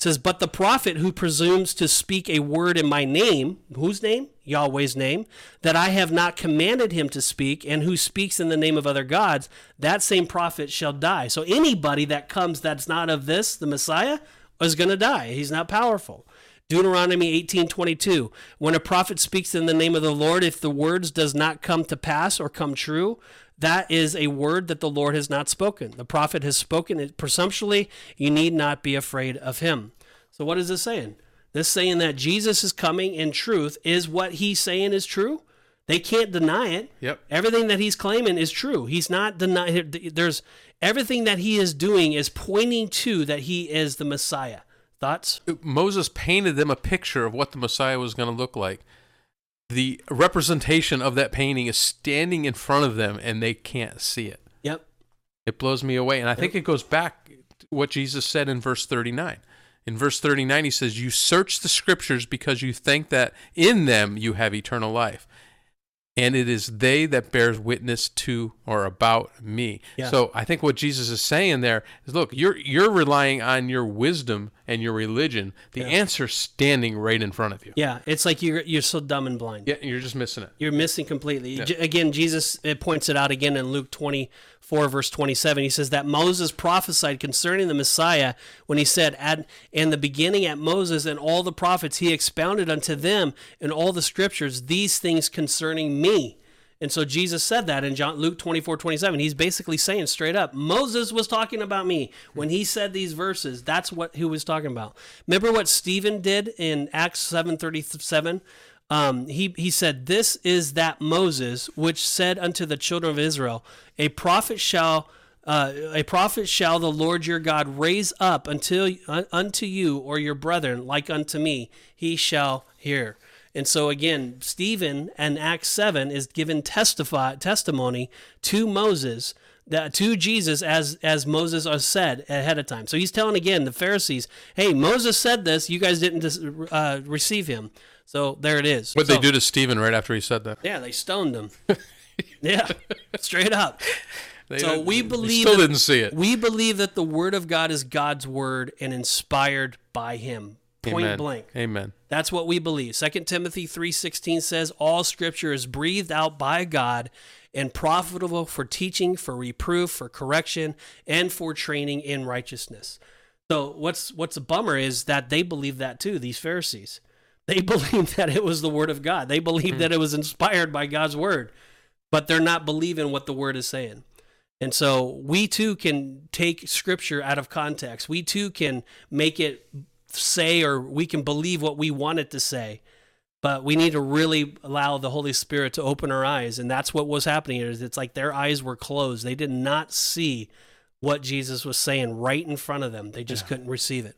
20 says, But the prophet who presumes to speak a word in my name, whose name? Yahweh's name, that I have not commanded him to speak, and who speaks in the name of other gods, that same prophet shall die. So anybody that comes that's not of this, the Messiah, is going to die. He's not powerful. Deuteronomy 18:22 When a prophet speaks in the name of the Lord if the words does not come to pass or come true that is a word that the Lord has not spoken. The prophet has spoken it presumptuously. You need not be afraid of him. So what is this saying? This saying that Jesus is coming in truth is what he's saying is true. They can't deny it. Yep. Everything that he's claiming is true. He's not denying. There's everything that he is doing is pointing to that he is the Messiah. Thoughts? Uh, Moses painted them a picture of what the Messiah was going to look like. The representation of that painting is standing in front of them and they can't see it. Yep. It blows me away. And I think it goes back to what Jesus said in verse 39. In verse 39, he says, You search the scriptures because you think that in them you have eternal life. And it is they that bears witness to or about me. Yeah. So I think what Jesus is saying there is look, you're you're relying on your wisdom and your religion. The answer's standing right in front of you. Yeah. It's like you're you're so dumb and blind. Yeah, you're just missing it. You're missing completely. J- Again, Jesus it points it out again in Luke 24, verse 27. He says that Moses prophesied concerning the Messiah when he said, at, In the beginning at Moses and all the prophets, he expounded unto them in all the scriptures these things concerning me. And so Jesus said that in John Luke 24, 27. He's basically saying straight up, Moses was talking about me. When he said these verses, that's what he was talking about. Remember what Stephen did in Acts 737? Um, he, he said, This is that Moses which said unto the children of Israel, A prophet shall uh, a prophet shall the Lord your God raise up until un, unto you or your brethren like unto me, he shall hear. And so again, Stephen and Acts seven is given testify testimony to Moses to Jesus as as Moses said ahead of time. So he's telling again the Pharisees, "Hey, Moses said this. You guys didn't uh, receive him." So there it is. What so, they do to Stephen right after he said that? Yeah, they stoned him. yeah, straight up. They So we believe still that- didn't see it. We believe that the word of God is God's word and inspired by him. Point Amen. blank. Amen. That's what we believe. 2 Timothy 3:16 says all scripture is breathed out by God and profitable for teaching, for reproof, for correction, and for training in righteousness. So what's what's a bummer is that they believe that too, these Pharisees. They believe that it was the word of God. They believe hmm. that it was inspired by God's word, but they're not believing what the word is saying. And so we too can take scripture out of context. We too can make it say or we can believe what we want it to say. But we need to really allow the Holy Spirit to open our eyes. And that's what was happening here. Is it's like their eyes were closed. They did not see what Jesus was saying right in front of them. They just couldn't receive it.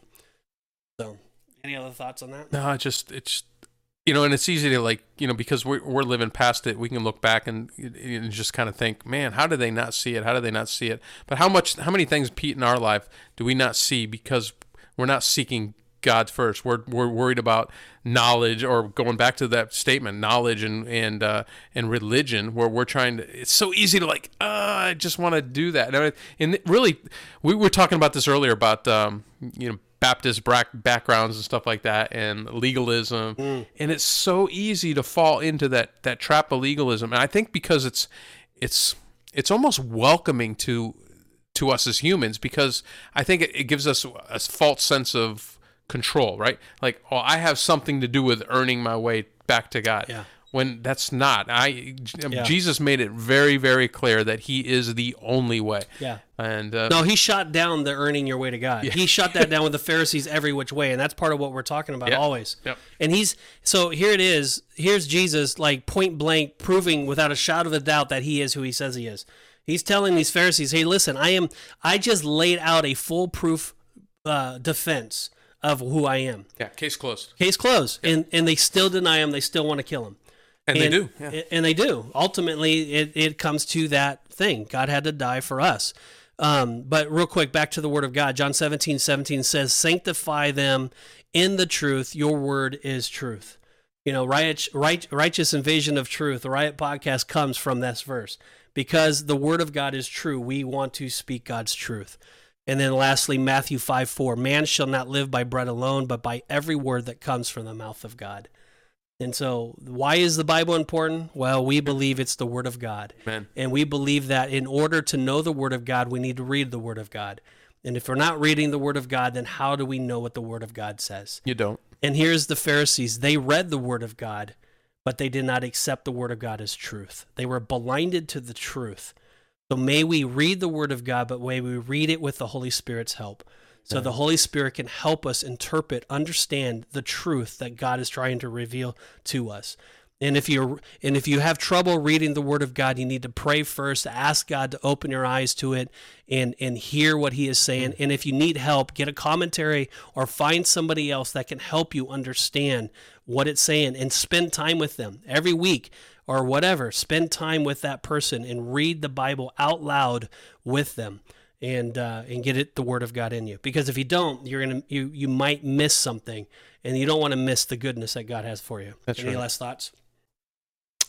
So any other thoughts on that? No, it just it's you know, and it's easy to like you know because we're we're living past it. We can look back and, and just kind of think, man, how did they not see it? How did they not see it? But how much, how many things, Pete, in our life do we not see because we're not seeking God first? We're we're worried about knowledge, or going back to that statement, knowledge and and uh, and religion, where we're trying to. It's so easy to like, uh, I just want to do that. And, I- and really, we were talking about this earlier about um, you know. Baptist bra- backgrounds and stuff like that, and legalism, and it's so easy to fall into that that trap of legalism. And I think because it's it's it's almost welcoming to to us as humans because I think it, it gives us a false sense of control, right? Like, oh, I have something to do with earning my way back to God. Yeah. When that's not, I Yeah. Jesus made it very, very clear that He is the only way. Yeah. And uh, No, he shot down the earning your way to God. He shot that down with the Pharisees every which way, and that's part of what we're talking about Yep. always. Yep. And he's so here it is. Here's Jesus, like point blank, proving without a shadow of a doubt that he is who he says he is. He's telling these Pharisees, "Hey, listen, I am. I just laid out a foolproof uh, defense of who I am. yeah, case closed. Case closed. And and they still deny him. They still want to kill him. And, they do. Yeah. And they do. Ultimately, it, it comes to that thing. God had to die for us. Um, but real quick, back to the word of God. John 17, 17 says, Sanctify them in the truth. Your word is truth. You know, right, right, righteous invasion of truth. The Riot podcast comes from this verse because the word of God is true. We want to speak God's truth. And then lastly, Matthew 5 4 Man shall not live by bread alone, but by every word that comes from the mouth of God. And so, why is the Bible important? Well, we believe it's the Word of God. Amen. And we believe that in order to know the Word of God, we need to read the Word of God. And if we're not reading the Word of God, then how do we know what the Word of God says? You don't. And here's the Pharisees they read the Word of God, but they did not accept the Word of God as truth. They were blinded to the truth. So may we read the Word of God, but may we read it with the Holy Spirit's help. So the Holy Spirit can help us interpret, understand the truth that God is trying to reveal to us. And if you're and if you have trouble reading the word of God, you need to pray first, ask God to open your eyes to it and and hear what he is saying. Mm. And if you need help, get a commentary or find somebody else that can help you understand what it's saying and spend time with them every week or whatever. Spend time with that person and read the Bible out loud with them and uh, and get it the word of God in you. Because if you don't, you're gonna you you might miss something, and you don't want to miss the goodness that God has for you. That's Any right. last thoughts?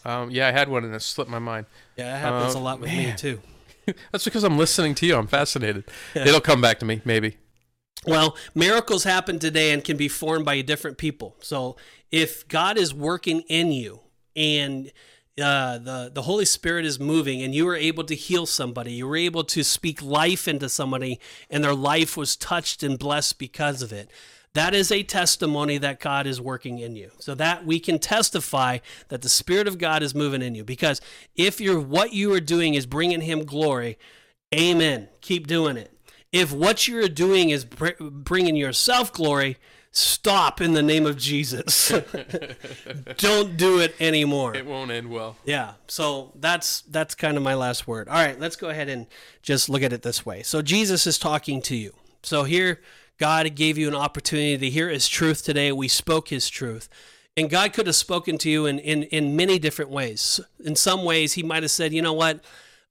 Um, yeah, I had one and it slipped my mind. Yeah, that happens Uh, a lot with me too. That's because I'm listening to you. I'm fascinated. It'll come back to me, maybe. Well, miracles happen today and can be formed by different people. So if God is working in you and uh, the the Holy Spirit is moving, and you were able to heal somebody, you were able to speak life into somebody, and their life was touched and blessed because of it. That is a testimony that God is working in you. So that we can testify that the Spirit of God is moving in you. Because if you're what you are doing is bringing Him glory, Amen. Keep doing it. If what you're doing is br- bringing yourself glory, stop in the name of Jesus. Don't do it anymore. It won't end well. Yeah. So that's that's kind of my last word. All right, let's go ahead and just look at it this way. So Jesus is talking to you. So here God gave you an opportunity to hear his truth today. We spoke his truth. And God could have spoken to you in, in, in many different ways. In some ways, he might have said, you know what?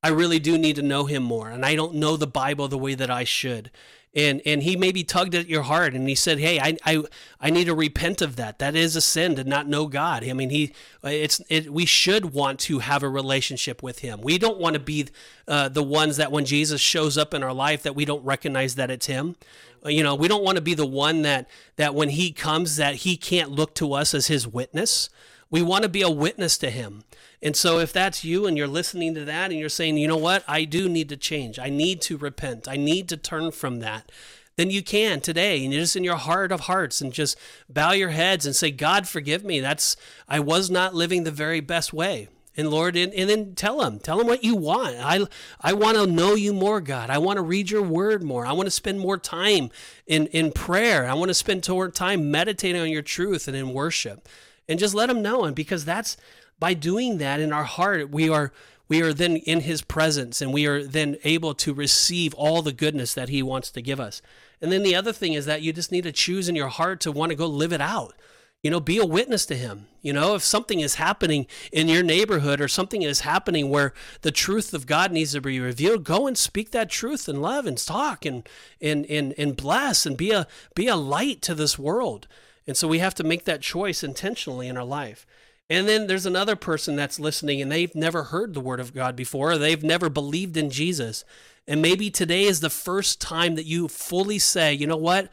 I really do need to know him more, and I don't know the Bible the way that I should. And and he maybe tugged at your heart, and he said, "Hey, I I, I need to repent of that. That is a sin to not know God. I mean, he it's it. We should want to have a relationship with Him. We don't want to be uh, the ones that when Jesus shows up in our life that we don't recognize that it's Him. Uh, You know, we don't want to be the one that that when He comes that He can't look to us as His witness. We want to be a witness to Him. And so, if that's you and you're listening to that and you're saying, you know what, I do need to change, I need to repent, I need to turn from that, then you can today. And just in your heart of hearts and just bow your heads and say, God, forgive me. That's, I was not living the very best way. And Lord, and, and then tell him, tell him what you want. I, I want to know you more, God. I want to read your word more. I want to spend more time in, in prayer. I want to spend more time meditating on your truth and in worship. And just let him know. And because that's, by doing that in our heart we are we are then in his presence and we are then able to receive all the goodness that he wants to give us. And then the other thing is that you just need to choose in your heart to want to go live it out. You know be a witness to him. You know if something is happening in your neighborhood or something is happening where the truth of god needs to be revealed go and speak that truth and love and talk and and and, and bless and be a be a light to this world. And so we have to make that choice intentionally in our life and then there's another person that's listening and they've never heard the word of God before. Or they've never believed in Jesus. And maybe today is the first time that you fully say, you know what?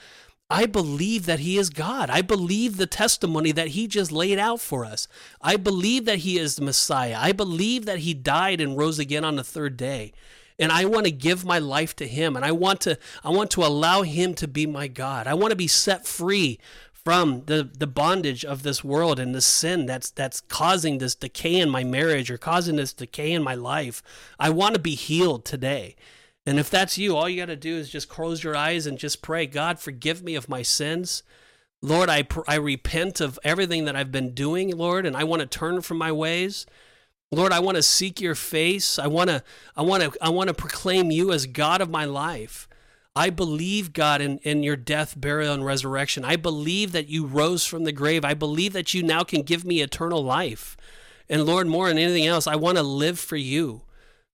I believe that he is God. I believe the testimony that he just laid out for us. I believe that he is the Messiah. I believe that he died and rose again on the third day. And I want to give my life to him and I want to I want to allow him to be my God. I want to be set free from the, the bondage of this world and the sin that's that's causing this decay in my marriage or causing this decay in my life. I want to be healed today. And if that's you, all you got to do is just close your eyes and just pray, God, forgive me of my sins. Lord, I, I repent of everything that I've been doing, Lord, and I want to turn from my ways. Lord, I want to seek your face. I want to I want to I want to proclaim you as God of my life. I believe, God, in, in your death, burial, and resurrection. I believe that you rose from the grave. I believe that you now can give me eternal life. And Lord, more than anything else, I want to live for you.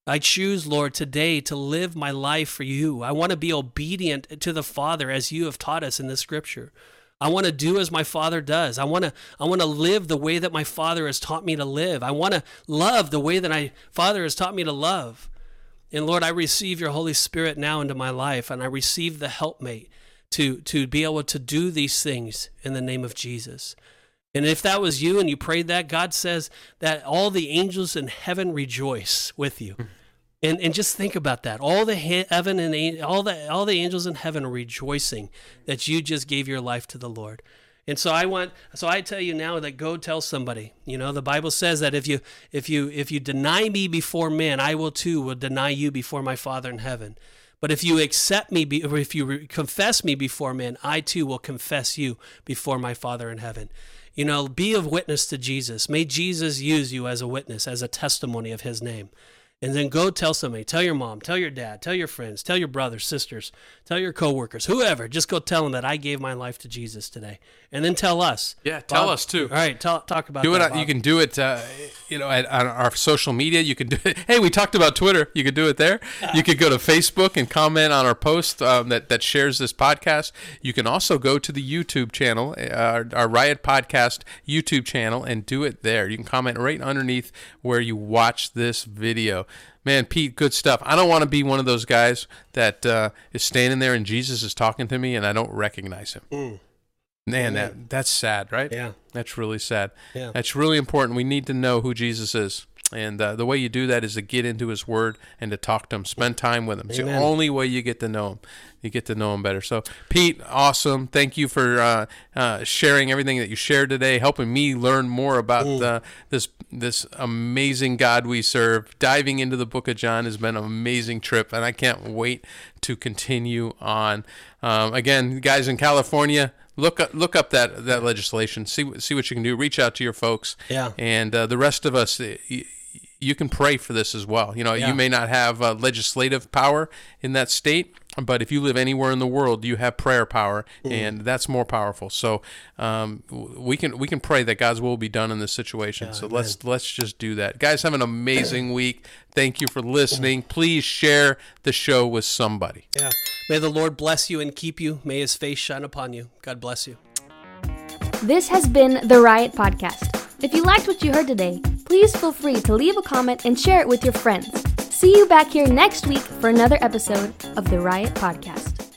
I choose, Lord, today to live my life for you. I want to be obedient to the Father as you have taught us in the scripture. I want to do as my father does. I want to I want to live the way that my father has taught me to live. I want to love the way that my father has taught me to love. And Lord, I receive your Holy Spirit now into my life, and I receive the helpmate to, to be able to do these things in the name of Jesus. And if that was you and you prayed that, God says that all the angels in heaven rejoice with you. Hmm. And, and just think about that. All the heaven and all the all the angels in heaven are rejoicing that you just gave your life to the Lord. And so I want so I tell you now that go tell somebody. You know, the Bible says that if you if you if you deny me before men, I will too will deny you before my Father in heaven. But if you accept me, be, or if you re- confess me before men, I too will confess you before my Father in heaven. You know, be of witness to Jesus. May Jesus use you as a witness, as a testimony of his name. And then go tell somebody, tell your mom, tell your dad, tell your friends, tell your brothers, sisters, tell your coworkers, whoever. Just go tell them that I gave my life to Jesus today. And then tell us. Yeah, tell Bob- us too. All right, tell, talk about do it. that, on- You can do it. Uh, you know, at, on our social media. You can do it. Hey, we talked about Twitter. You could do it there. You could go to Facebook and comment on our post um, that that shares this podcast. You can also go to the YouTube channel, uh, our, our Riot Podcast YouTube channel, and do it there. You can comment right underneath where you watch this video. Man, Pete, good stuff. I don't want to be one of those guys that uh, is standing there and Jesus is talking to me and I don't recognize him. Man, that that's sad, right? Yeah. That's really sad. Yeah. That's really important. We need to know who Jesus is. And uh, the way you do that is to get into his word and to talk to him, spend time with him. It's the only way you get to know him. You get to know him better. So, Pete, awesome. Thank you for uh, uh, sharing everything that you shared today, helping me learn more about uh, this this amazing God we serve. Diving into the book of John has been an amazing trip, and I can't wait to continue on. Um, again, guys in California, look up, look up that that legislation. See what- see what you can do. Reach out to your folks. Yeah. And uh, the rest of us, y- y- you can pray for this as well. You know, Yeah. you may not have uh, legislative power in that state, but if you live anywhere in the world, you have prayer power, Mm. and that's more powerful. So um, we can we can pray that God's will be done in this situation. so let's let's just do that, guys. Have an amazing week. Thank you for listening. Please share the show with somebody. Yeah. May the Lord bless you and keep you. May his face shine upon you. God bless you. This has been the Riot Podcast. If you liked what you heard today, please feel free to leave a comment and share it with your friends. See you back here next week for another episode of the Riot Podcast.